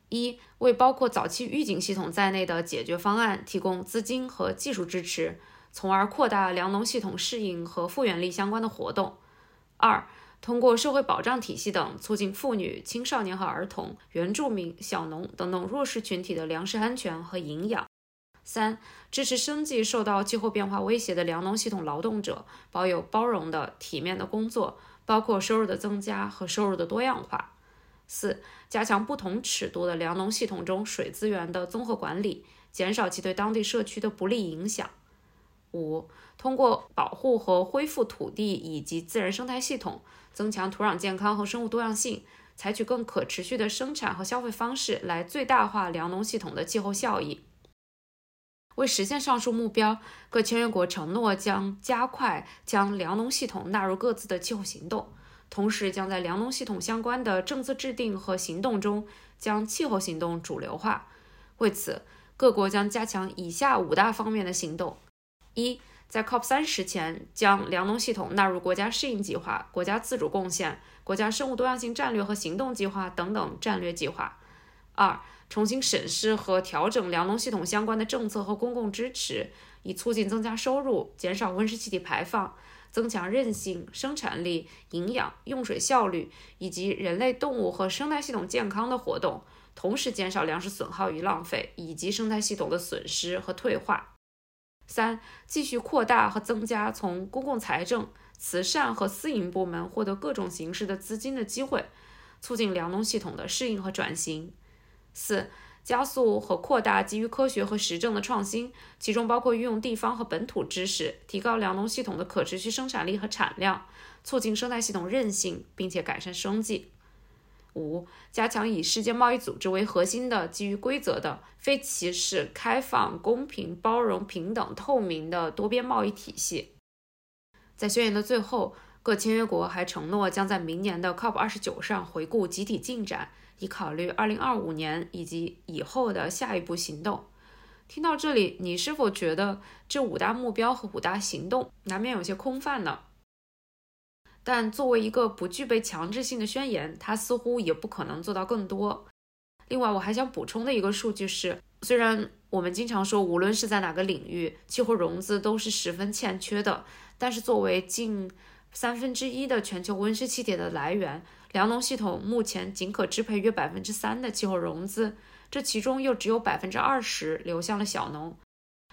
一、为包括早期预警系统在内的解决方案提供资金和技术支持，从而扩大粮农系统适应和复原力相关的活动；二、通过社会保障体系等，促进妇女、青少年和儿童、原住民、小农等等弱势群体的粮食安全和营养。三、支持生计受到气候变化威胁的粮农系统劳动者保有包容的、体面的工作，包括收入的增加和收入的多样化。四、加强不同尺度的粮农系统中水资源的综合管理，减少其对当地社区的不利影响。五、通过保护和恢复土地以及自然生态系统。增强土壤健康和生物多样性，采取更可持续的生产和消费方式，来最大化粮农系统的气候效益。为实现上述目标，各签约国承诺将加快将粮农系统纳入各自的气候行动，同时将在粮农系统相关的政策制定和行动中将气候行动主流化。为此，各国将加强以下五大方面的行动：一。在 COP 三十前，将粮农系统纳入国家适应计划、国家自主贡献、国家生物多样性战略和行动计划等等战略计划。二、重新审视和调整粮农系统相关的政策和公共支持，以促进增加收入、减少温室气体排放、增强韧性、生产力、营养、用水效率以及人类、动物和生态系统健康的活动，同时减少粮食损耗与浪费以及生态系统的损失和退化。三、继续扩大和增加从公共财政、慈善和私营部门获得各种形式的资金的机会，促进粮农系统的适应和转型。四、加速和扩大基于科学和实证的创新，其中包括运用地方和本土知识，提高粮农系统的可持续生产力和产量，促进生态系统韧性，并且改善生计。五、加强以世界贸易组织为核心的基于规则的、非歧视、开放、公平、包容、平等、透明的多边贸易体系。在宣言的最后，各签约国还承诺将在明年的 COP 二十九上回顾集体进展，以考虑二零二五年以及以后的下一步行动。听到这里，你是否觉得这五大目标和五大行动难免有些空泛呢？但作为一个不具备强制性的宣言，它似乎也不可能做到更多。另外，我还想补充的一个数据是，虽然我们经常说，无论是在哪个领域，气候融资都是十分欠缺的，但是作为近三分之一的全球温室气体的来源，粮农系统目前仅可支配约百分之三的气候融资，这其中又只有百分之二十流向了小农。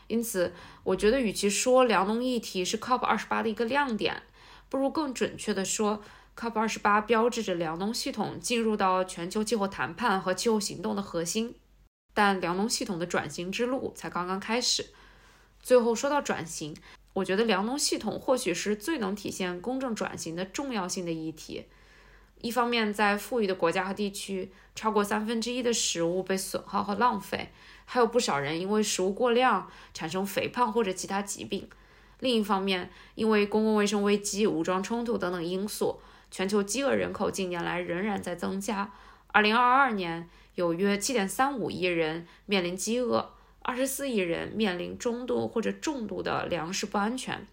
因此，我觉得与其说粮农议题是 COP 二十八的一个亮点。不如更准确地说，COP 二十八标志着粮农系统进入到全球气候谈判和气候行动的核心，但粮农系统的转型之路才刚刚开始。最后说到转型，我觉得粮农系统或许是最能体现公正转型的重要性的议题。一方面，在富裕的国家和地区，超过三分之一的食物被损耗和浪费，还有不少人因为食物过量产生肥胖或者其他疾病。另一方面，因为公共卫生危机、武装冲突等等因素，全球饥饿人口近年来仍然在增加。2022年，有约7.35亿人面临饥饿，24亿人面临中度或者重度的粮食不安全。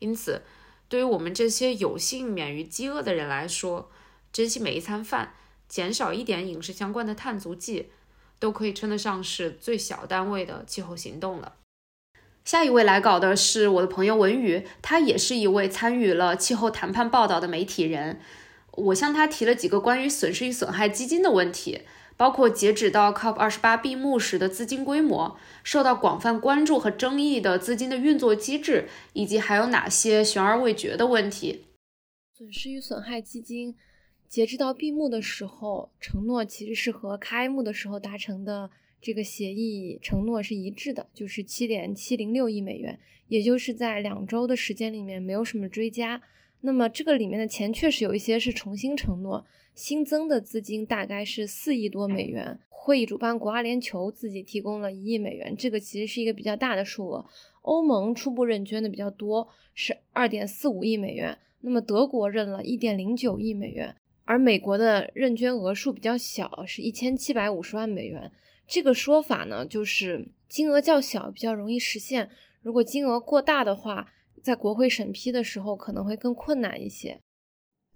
因此，对于我们这些有幸免于饥饿的人来说，珍惜每一餐饭，减少一点饮食相关的碳足迹，都可以称得上是最小单位的气候行动了。下一位来稿的是我的朋友文宇，他也是一位参与了气候谈判报道的媒体人。我向他提了几个关于损失与损害基金的问题，包括截止到 COP 二十八闭幕时的资金规模、受到广泛关注和争议的资金的运作机制，以及还有哪些悬而未决的问题。损失与损害基金截止到闭幕的时候，承诺其实是和开幕的时候达成的这个协议承诺是一致的，就是七点七零六亿美元，也就是在两周的时间里面没有什么追加。那么这个里面的钱确实有一些是重新承诺，新增的资金大概是四亿多美元。会议主办国阿联酋自己提供了一亿美元，这个其实是一个比较大的数额。欧盟初步认捐的比较多，是二点四五亿美元。那么德国认了一点零九亿美元，而美国的认捐额数比较小，是一千七百五十万美元。这个说法呢，就是金额较小比较容易实现，如果金额过大的话。在国会审批的时候可能会更困难一些。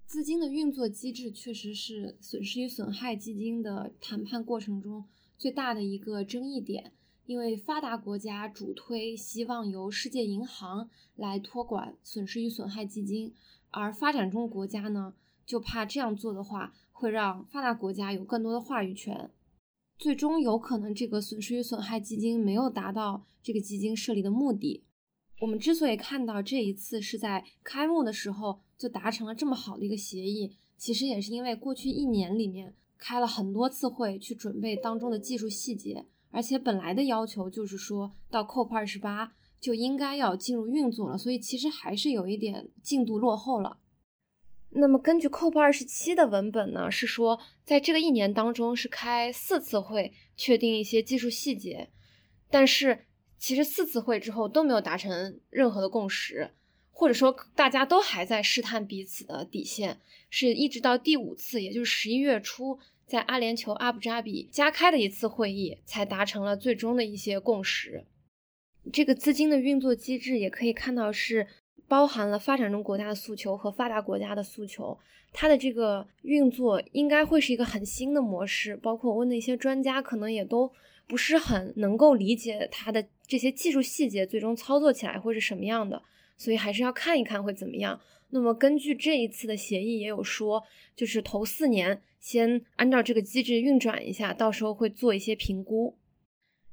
资金的运作机制确实是损失与损害基金的谈判过程中最大的一个争议点，因为发达国家主推希望由世界银行来托管损失与损害基金，而发展中国家呢就怕这样做的话会让发达国家有更多的话语权，最终有可能这个损失与损害基金没有达到这个基金设立的目的。我们之所以看到这一次是在开幕的时候就达成了这么好的一个协议，其实也是因为过去一年里面开了很多次会去准备当中的技术细节，而且本来的要求就是说到 COP 二十八就应该要进入运作了，所以其实还是有一点进度落后了。那么根据 COP 二十七的文本呢，是说在这个一年当中是开四次会确定一些技术细节，但是。其实四次会之后都没有达成任何的共识，或者说大家都还在试探彼此的底线，是一直到第五次，也就是十一月初，在阿联酋阿布扎比加开的一次会议，才达成了最终的一些共识。这个资金的运作机制也可以看到是包含了发展中国家的诉求和发达国家的诉求，它的这个运作应该会是一个很新的模式，包括我问的一些专家，可能也都。不是很能够理解它的这些技术细节，最终操作起来会是什么样的，所以还是要看一看会怎么样。那么根据这一次的协议也有说，就是头四年先按照这个机制运转一下，到时候会做一些评估。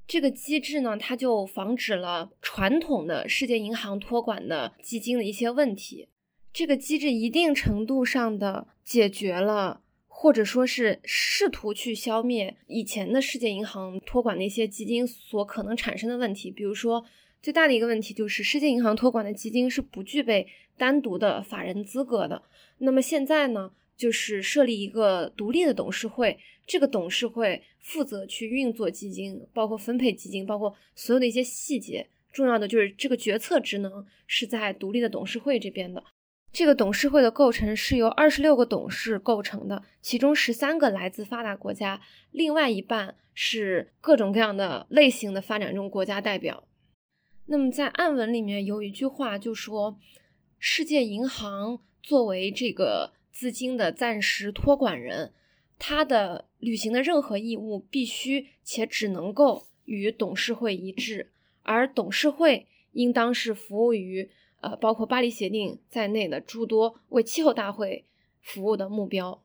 这个机制呢，它就防止了传统的世界银行托管的基金的一些问题。这个机制一定程度上的解决了。或者说是试图去消灭以前的世界银行托管的一些基金所可能产生的问题，比如说最大的一个问题就是世界银行托管的基金是不具备单独的法人资格的。那么现在呢，就是设立一个独立的董事会，这个董事会负责去运作基金，包括分配基金，包括所有的一些细节。重要的就是这个决策职能是在独立的董事会这边的。这个董事会的构成是由二十六个董事构成的，其中十三个来自发达国家，另外一半是各种各样的类型的发展中国家代表。那么在暗文里面有一句话就说，世界银行作为这个资金的暂时托管人，他的履行的任何义务必须且只能够与董事会一致，而董事会应当是服务于。呃，包括巴黎协定在内的诸多为气候大会服务的目标。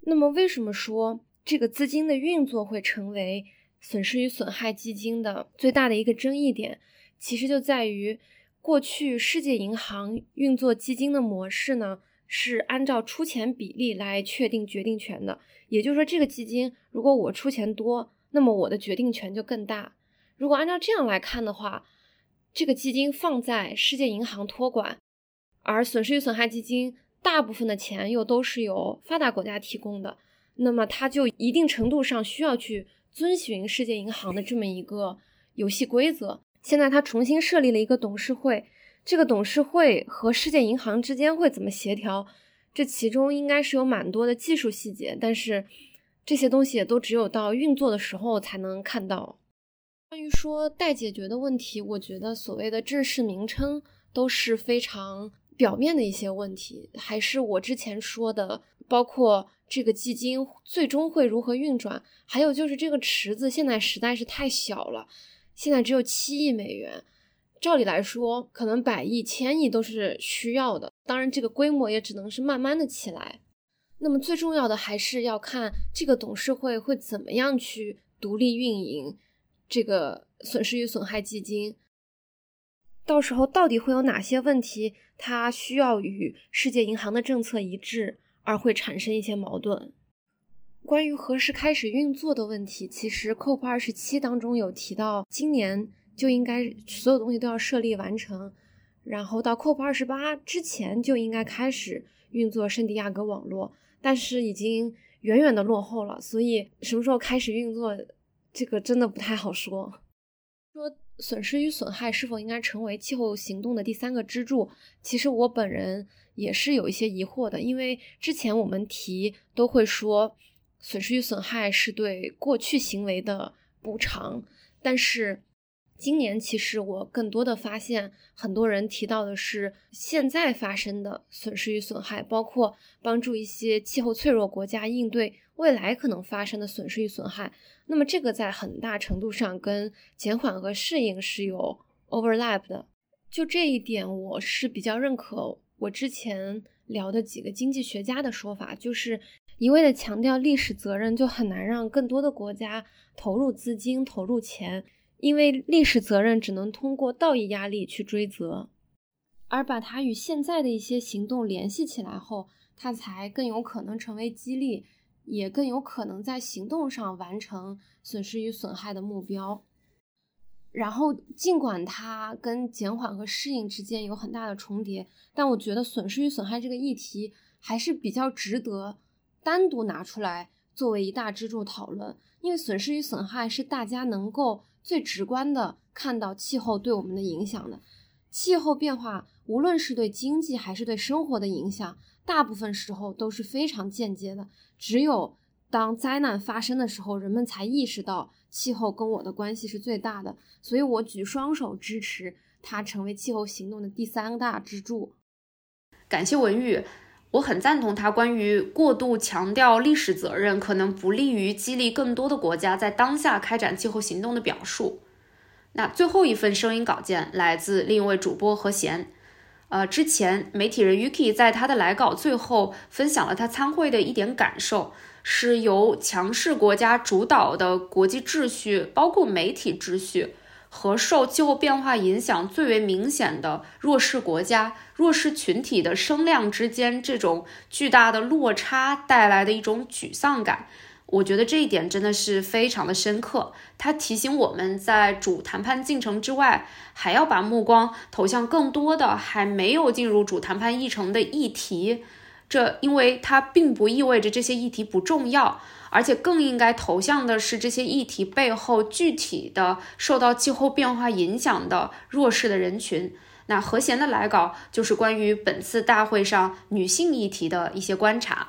那么，为什么说这个资金的运作会成为损失与损害基金的最大的一个争议点？其实就在于过去世界银行运作基金的模式呢，是按照出钱比例来确定决定权的。也就是说，这个基金如果我出钱多，那么我的决定权就更大。如果按照这样来看的话，这个基金放在世界银行托管，而损失与损害基金大部分的钱又都是由发达国家提供的，那么它就一定程度上需要去遵循世界银行的这么一个游戏规则。现在它重新设立了一个董事会，这个董事会和世界银行之间会怎么协调？这其中应该是有蛮多的技术细节，但是这些东西也都只有到运作的时候才能看到。关于说待解决的问题，我觉得所谓的正式名称都是非常表面的一些问题，还是我之前说的，包括这个基金最终会如何运转，还有就是这个池子现在实在是太小了，现在只有七亿美元，照理来说，可能百亿、千亿都是需要的，当然这个规模也只能是慢慢的起来。那么最重要的还是要看这个董事会会怎么样去独立运营这个损失与损害基金。到时候到底会有哪些问题，它需要与世界银行的政策一致，而会产生一些矛盾。关于何时开始运作的问题，其实 COP 二十七当中有提到，今年就应该所有东西都要设立完成，然后到 COP 二十八之前就应该开始运作圣地亚哥网络。但是已经远远的落后了，所以什么时候开始运作，这个真的不太好说。说损失与损害是否应该成为气候行动的第三个支柱，其实我本人也是有一些疑惑的，因为之前我们提都会说损失与损害是对过去行为的补偿，但是。今年其实我更多的发现，很多人提到的是现在发生的损失与损害，包括帮助一些气候脆弱国家应对未来可能发生的损失与损害。那么这个在很大程度上跟减缓和适应是有 overlap 的。就这一点，我是比较认可我之前聊的几个经济学家的说法，就是一味的强调历史责任，就很难让更多的国家投入资金、投入钱。因为历史责任只能通过道义压力去追责，而把它与现在的一些行动联系起来后，它才更有可能成为激励，也更有可能在行动上完成损失与损害的目标。然后，尽管它跟减缓和适应之间有很大的重叠，但我觉得损失与损害这个议题还是比较值得单独拿出来作为一大支柱讨论，因为损失与损害是大家能够。最直观的看到气候对我们的影响的，气候变化无论是对经济还是对生活的影响，大部分时候都是非常间接的。只有当灾难发生的时候，人们才意识到气候跟我的关系是最大的。所以我举双手支持它成为气候行动的第三大支柱。感谢文玉。我很赞同他关于过度强调历史责任可能不利于激励更多的国家在当下开展气候行动的表述。那最后一份声音稿件来自另一位主播何贤。呃，之前媒体人 Yuki 在他的来稿最后分享了他参会的一点感受，是由强势国家主导的国际秩序，包括媒体秩序。和受气候变化影响最为明显的弱势国家、弱势群体的声量之间，这种巨大的落差带来的一种沮丧感，我觉得这一点真的是非常的深刻。它提醒我们在主谈判进程之外，还要把目光投向更多的还没有进入主谈判议程的议题。这因为它并不意味着这些议题不重要。而且更应该投向的是这些议题背后具体的受到气候变化影响的弱势的人群。那何贤的来稿就是关于本次大会上女性议题的一些观察。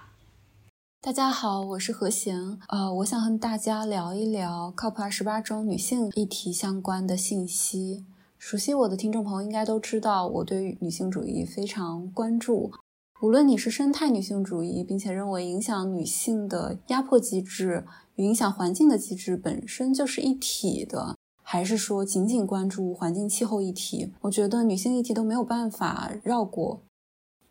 大家好，我是何贤，呃，我想和大家聊一聊 COP 二十八中女性议题相关的信息。熟悉我的听众朋友应该都知道，我对女性主义非常关注。无论你是生态女性主义，并且认为影响女性的压迫机制与影响环境的机制本身就是一体的，还是说仅仅关注环境气候议题，我觉得女性议题都没有办法绕过。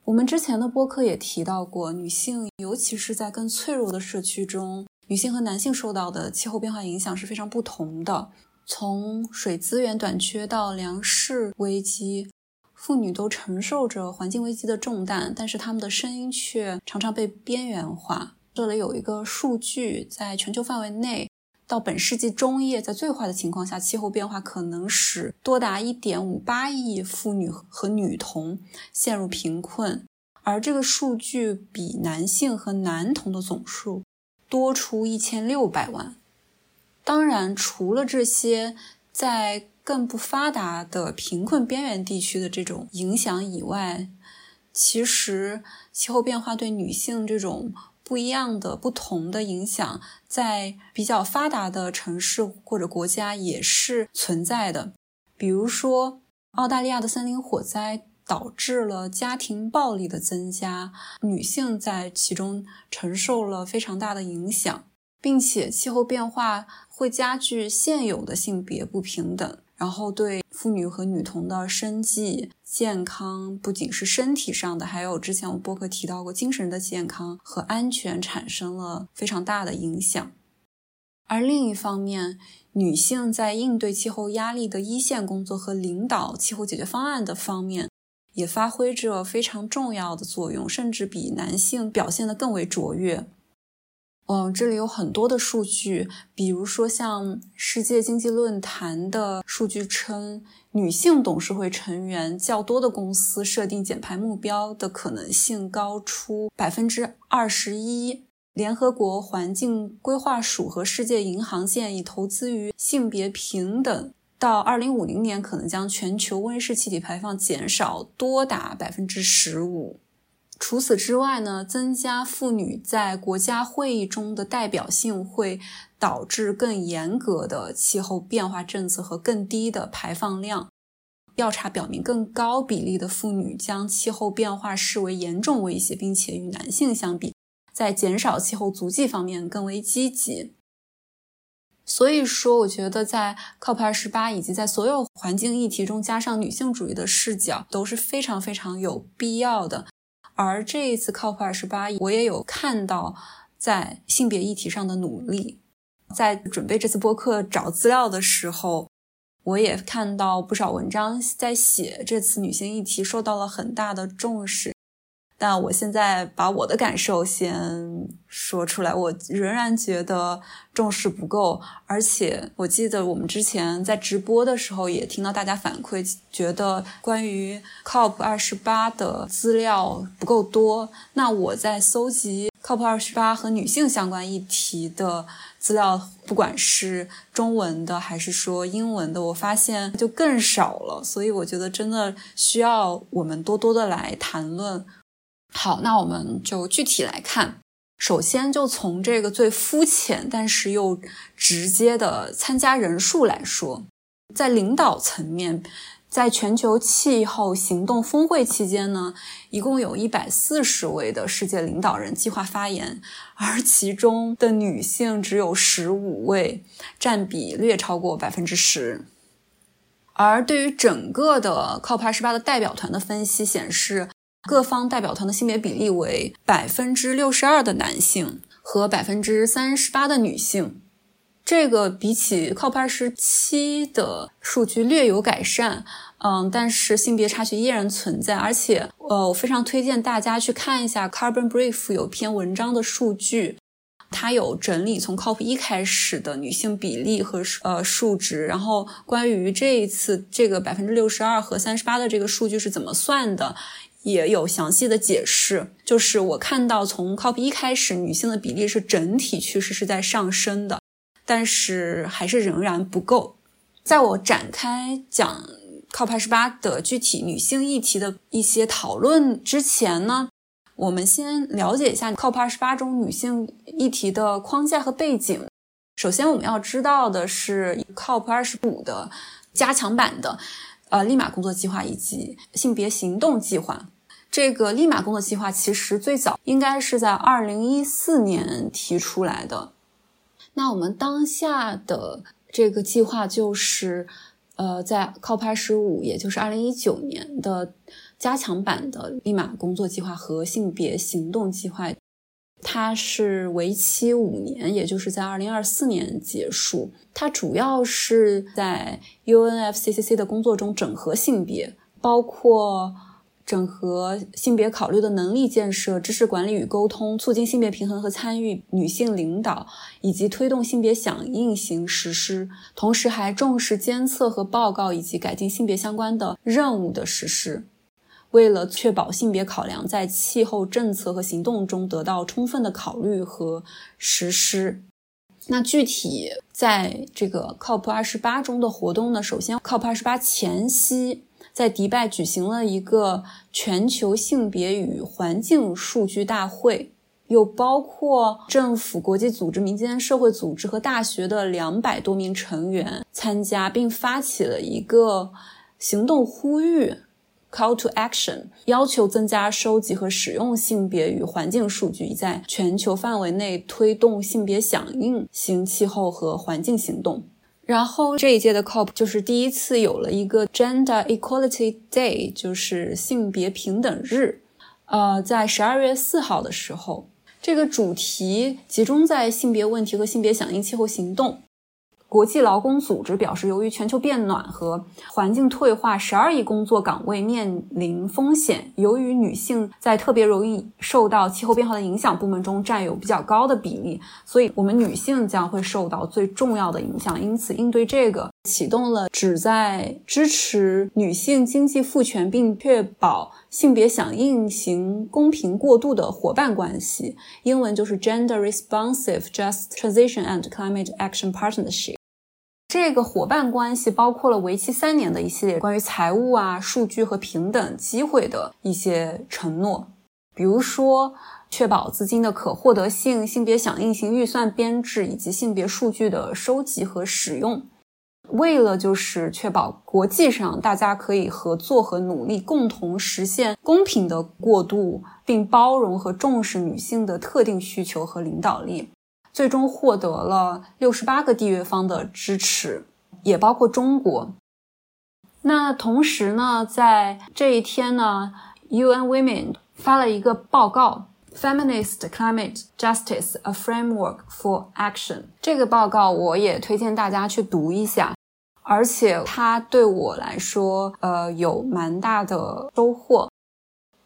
我们之前的播客也提到过，女性尤其是在更脆弱的社区中，女性和男性受到的气候变化影响是非常不同的，从水资源短缺到粮食危机。妇女都承受着环境危机的重担，但是她们的声音却常常被边缘化。这里有一个数据，在全球范围内，到本世纪中叶，在最坏的情况下，气候变化可能使多达1.58亿妇女和女童陷入贫困，而这个数据比男性和男童的总数多出1600万。当然，除了这些，在更不发达的贫困边缘地区的这种影响以外，其实气候变化对女性这种不一样的、不同的影响，在比较发达的城市或者国家也是存在的。比如说，澳大利亚的森林火灾导致了家庭暴力的增加，女性在其中承受了非常大的影响，并且气候变化会加剧现有的性别不平等。然后对妇女和女童的生计健康，不仅是身体上的，还有之前我播客提到过精神的健康和安全产生了非常大的影响。而另一方面，女性在应对气候压力的一线工作和领导气候解决方案的方面，也发挥着非常重要的作用，甚至比男性表现得更为卓越。嗯，这里有很多的数据，比如说像世界经济论坛的数据称，女性董事会成员较多的公司设定减排目标的可能性高出百分之二十一。联合国环境规划署和世界银行建议投资于性别平等，到二零五零年可能将全球温室气体排放减少多达百分之十五。除此之外呢，增加妇女在国家会议中的代表性会导致更严格的气候变化政策和更低的排放量。调查表明，更高比例的妇女将气候变化视为严重威胁，并且与男性相比。在减少气候足迹方面更为积极，所以说，我觉得在 COP 二十八以及在所有环境议题中加上女性主义的视角都是非常非常有必要的。而这一次 COP 二十八，我也有看到在性别议题上的努力。在准备这次播客找资料的时候，我也看到不少文章在写这次女性议题受到了很大的重视。但我现在把我的感受先说出来，我仍然觉得重视不够，而且我记得我们之前在直播的时候也听到大家反馈，觉得关于 COP 二十八的资料不够多。那我在搜集 COP 二十八和女性相关议题的资料，不管是中文的还是说英文的，我发现就更少了。所以我觉得真的需要我们多多的来谈论。好，那我们就具体来看。首先，就从这个最肤浅但是又直接的参加人数来说，在领导层面，在全球气候行动峰会期间呢，一共有一百四十位的世界领导人计划发言，而其中的女性只有十五位，占比略超过百分之十。而对于整个的 COP 二十八的代表团的分析显示。各方代表团的性别比例为百分之六十二的男性和百分之三十八的女性，这个比起 COP 二十七的数据略有改善，嗯，但是性别差距依然存在。而且，呃，我非常推荐大家去看一下 Carbon Brief 有篇文章的数据，它有整理从 COP 一开始的女性比例和呃数值，然后关于这一次这个百分之六十二和三十八的这个数据是怎么算的。也有详细的解释，就是我看到从 COP 一开始，女性的比例是整体趋势是在上升的，但是还是仍然不够。在我展开讲 COP 二十八的具体女性议题的一些讨论之前呢，我们先了解一下 COP 二十八中女性议题的框架和背景。首先，我们要知道的是 COP 二十五的加强版的。呃，立马工作计划以及性别行动计划，这个立马工作计划其实最早应该是在二零一四年提出来的。那我们当下的这个计划就是，呃，在 COP 二十五，也就是二零一九年的加强版的立马工作计划和性别行动计划。它是为期五年，也就是在二零二四年结束。它主要是在 UNFCCC 的工作中整合性别，包括整合性别考虑的能力建设、知识管理与沟通、促进性别平衡和参与、女性领导，以及推动性别响应型实施。同时，还重视监测和报告以及改进性别相关的任务的实施。为了确保性别考量在气候政策和行动中得到充分的考虑和实施，那具体在这个 COP 二十八中的活动呢？首先，COP 二十八前夕，在迪拜举行了一个全球性别与环境数据大会，有包括政府、国际组织、民间社会组织和大学的两百多名成员参加，并发起了一个行动呼吁。Call to action，要求增加收集和使用性别与环境数据，以在全球范围内推动性别响应型气候和环境行动。然后这一届的 COP 就是第一次有了一个 Gender Equality Day，就是性别平等日。呃，在十二月四号的时候，这个主题集中在性别问题和性别响应气候行动。国际劳工组织表示，由于全球变暖和环境退化，十二亿工作岗位面临风险。由于女性在特别容易受到气候变化的影响部门中占有比较高的比例，所以我们女性将会受到最重要的影响。因此，应对这个，启动了旨在支持女性经济赋权并确保性别响应型公平过渡的伙伴关系，英文就是 Gender Responsive Just Transition and Climate Action Partnership。这个伙伴关系包括了为期三年的一系列关于财务啊、数据和平等机会的一些承诺，比如说确保资金的可获得性、性别响应型预算编制以及性别数据的收集和使用。为了就是确保国际上大家可以合作和努力，共同实现公平的过渡，并包容和重视女性的特定需求和领导力。最终获得了六十八个缔约方的支持，也包括中国。那同时呢，在这一天呢，UN Women 发了一个报告《Feminist Climate Justice: A Framework for Action》。这个报告我也推荐大家去读一下，而且它对我来说，呃，有蛮大的收获。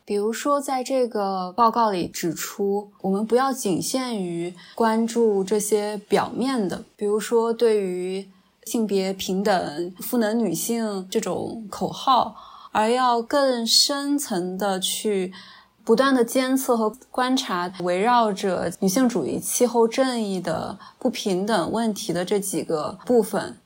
比如说，在这个报告里指出，我们不要仅限于关注这些表面的，比如说对于性别平等、赋能女性这种口号，而要更深层的去不断的监测和观察围绕着女性主义、气候正义的不平等问题的这几个部分，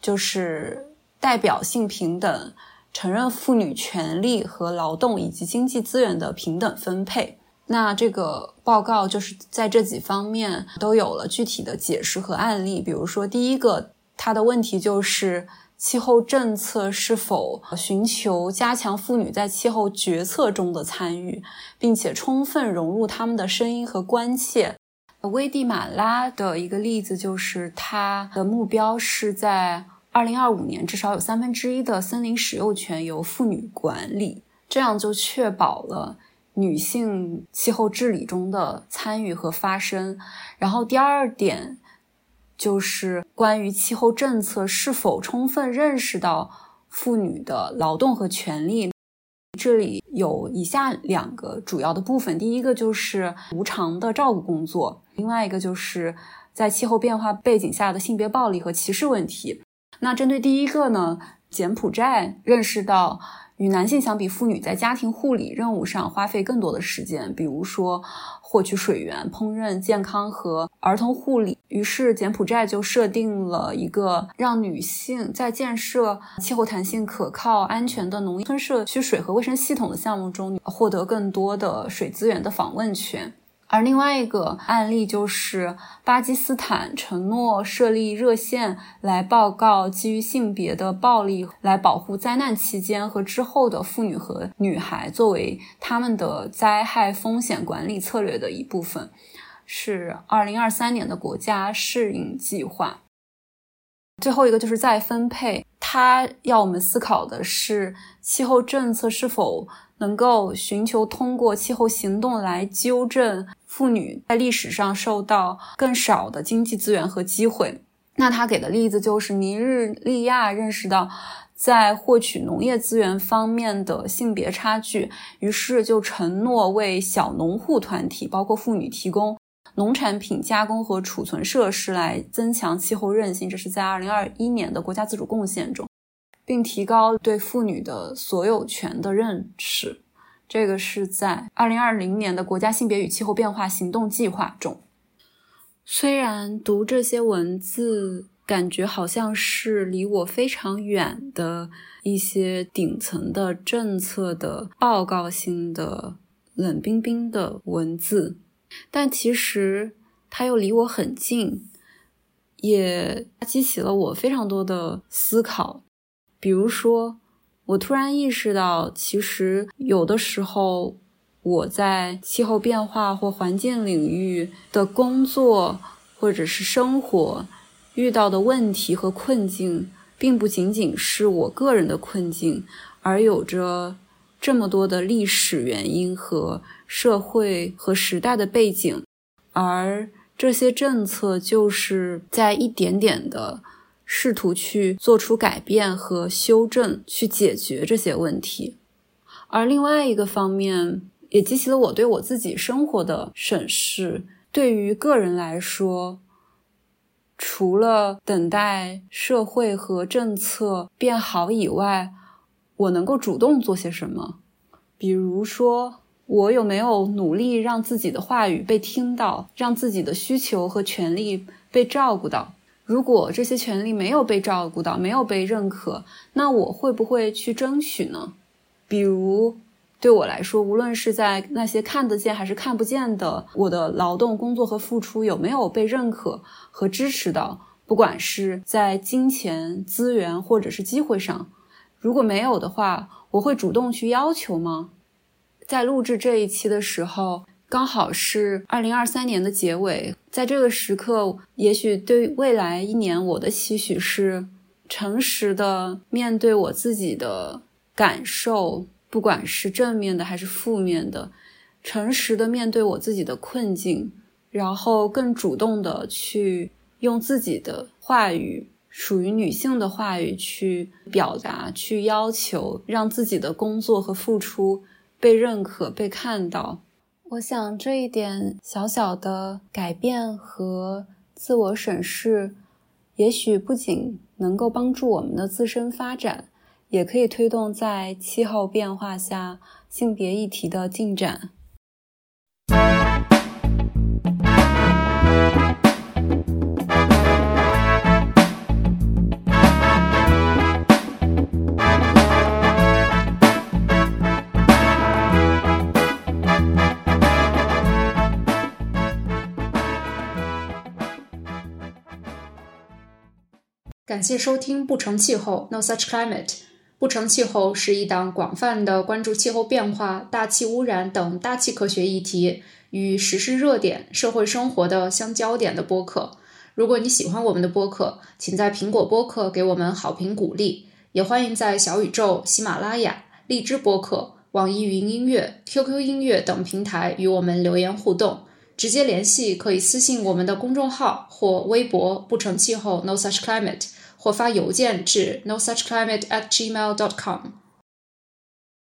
就是代表性平等。承认妇女权利和劳动以及经济资源的平等分配。那这个报告就是在这几方面都有了具体的解释和案例。比如说，第一个，它的问题就是气候政策是否寻求加强妇女在气候决策中的参与，并且充分融入他们的声音和关切。危地马拉的一个例子就是，它的目标是在。二零二五年，至少有三分之一的森林使用权由妇女管理，这样就确保了女性气候治理中的参与和发声。然后第二点就是关于气候政策是否充分认识到妇女的劳动和权利。这里有以下两个主要的部分：第一个就是无偿的照顾工作，另外一个就是在气候变化背景下的性别暴力和歧视问题。那针对第一个呢，柬埔寨认识到与男性相比，妇女在家庭护理任务上花费更多的时间，比如说获取水源、烹饪、健康和儿童护理。于是柬埔寨就设定了一个让女性在建设气候弹性、可靠、安全的农村社区水和卫生系统的项目中获得更多的水资源的访问权。而另外一个案例就是巴基斯坦承诺设立热线来报告基于性别的暴力，来保护灾难期间和之后的妇女和女孩，作为他们的灾害风险管理策略的一部分，是二零二三年的国家适应计划。最后一个就是再分配，它要我们思考的是气候政策是否。能够寻求通过气候行动来纠正妇女在历史上受到更少的经济资源和机会。那他给的例子就是尼日利亚认识到在获取农业资源方面的性别差距，于是就承诺为小农户团体，包括妇女提供农产品加工和储存设施，来增强气候韧性。这是在二零二一年的国家自主贡献中。并提高对妇女的所有权的认识，这个是在二零二零年的国家性别与气候变化行动计划中。虽然读这些文字，感觉好像是离我非常远的一些顶层的政策的报告性的冷冰冰的文字，但其实它又离我很近，也激起了我非常多的思考。比如说，我突然意识到，其实有的时候我在气候变化或环境领域的工作或者是生活，遇到的问题和困境，并不仅仅是我个人的困境，而有着这么多的历史原因和社会和时代的背景，而这些政策就是在一点点的试图去做出改变和修正，去解决这些问题。而另外一个方面，也激起了我对我自己生活的审视。对于个人来说，除了等待社会和政策变好以外，我能够主动做些什么？比如说，我有没有努力让自己的话语被听到，让自己的需求和权利被照顾到？如果这些权利没有被照顾到，没有被认可，那我会不会去争取呢？比如，对我来说，无论是在那些看得见还是看不见的我的劳动、工作和付出有没有被认可和支持到，不管是在金钱、资源或者是机会上，如果没有的话，我会主动去要求吗？在录制这一期的时候，刚好是二零二三年的结尾，在这个时刻，也许对未来一年，我的期许是诚实的面对我自己的。感受，不管是正面的还是负面的，诚实的面对我自己的困境，然后更主动的去用自己的话语，属于女性的话语去表达，去要求，让自己的工作和付出被认可、被看到。我想这一点小小的改变和自我审视，也许不仅能够帮助我们的自身发展。也可以推动在气候变化下性别议题的进展。感谢收听《不成气候》（No Such Climate）。不成气候是一档广泛的关注气候变化、大气污染等大气科学议题与时事热点、社会生活的相焦点的播客。如果你喜欢我们的播客，请在苹果播客给我们好评鼓励，也欢迎在小宇宙、喜马拉雅、荔枝播客、网易云音乐、QQ 音乐等平台与我们留言互动。直接联系可以私信我们的公众号或微博“不成气候 No Such Climate”。或发邮件至 no such climate at gmail dot com。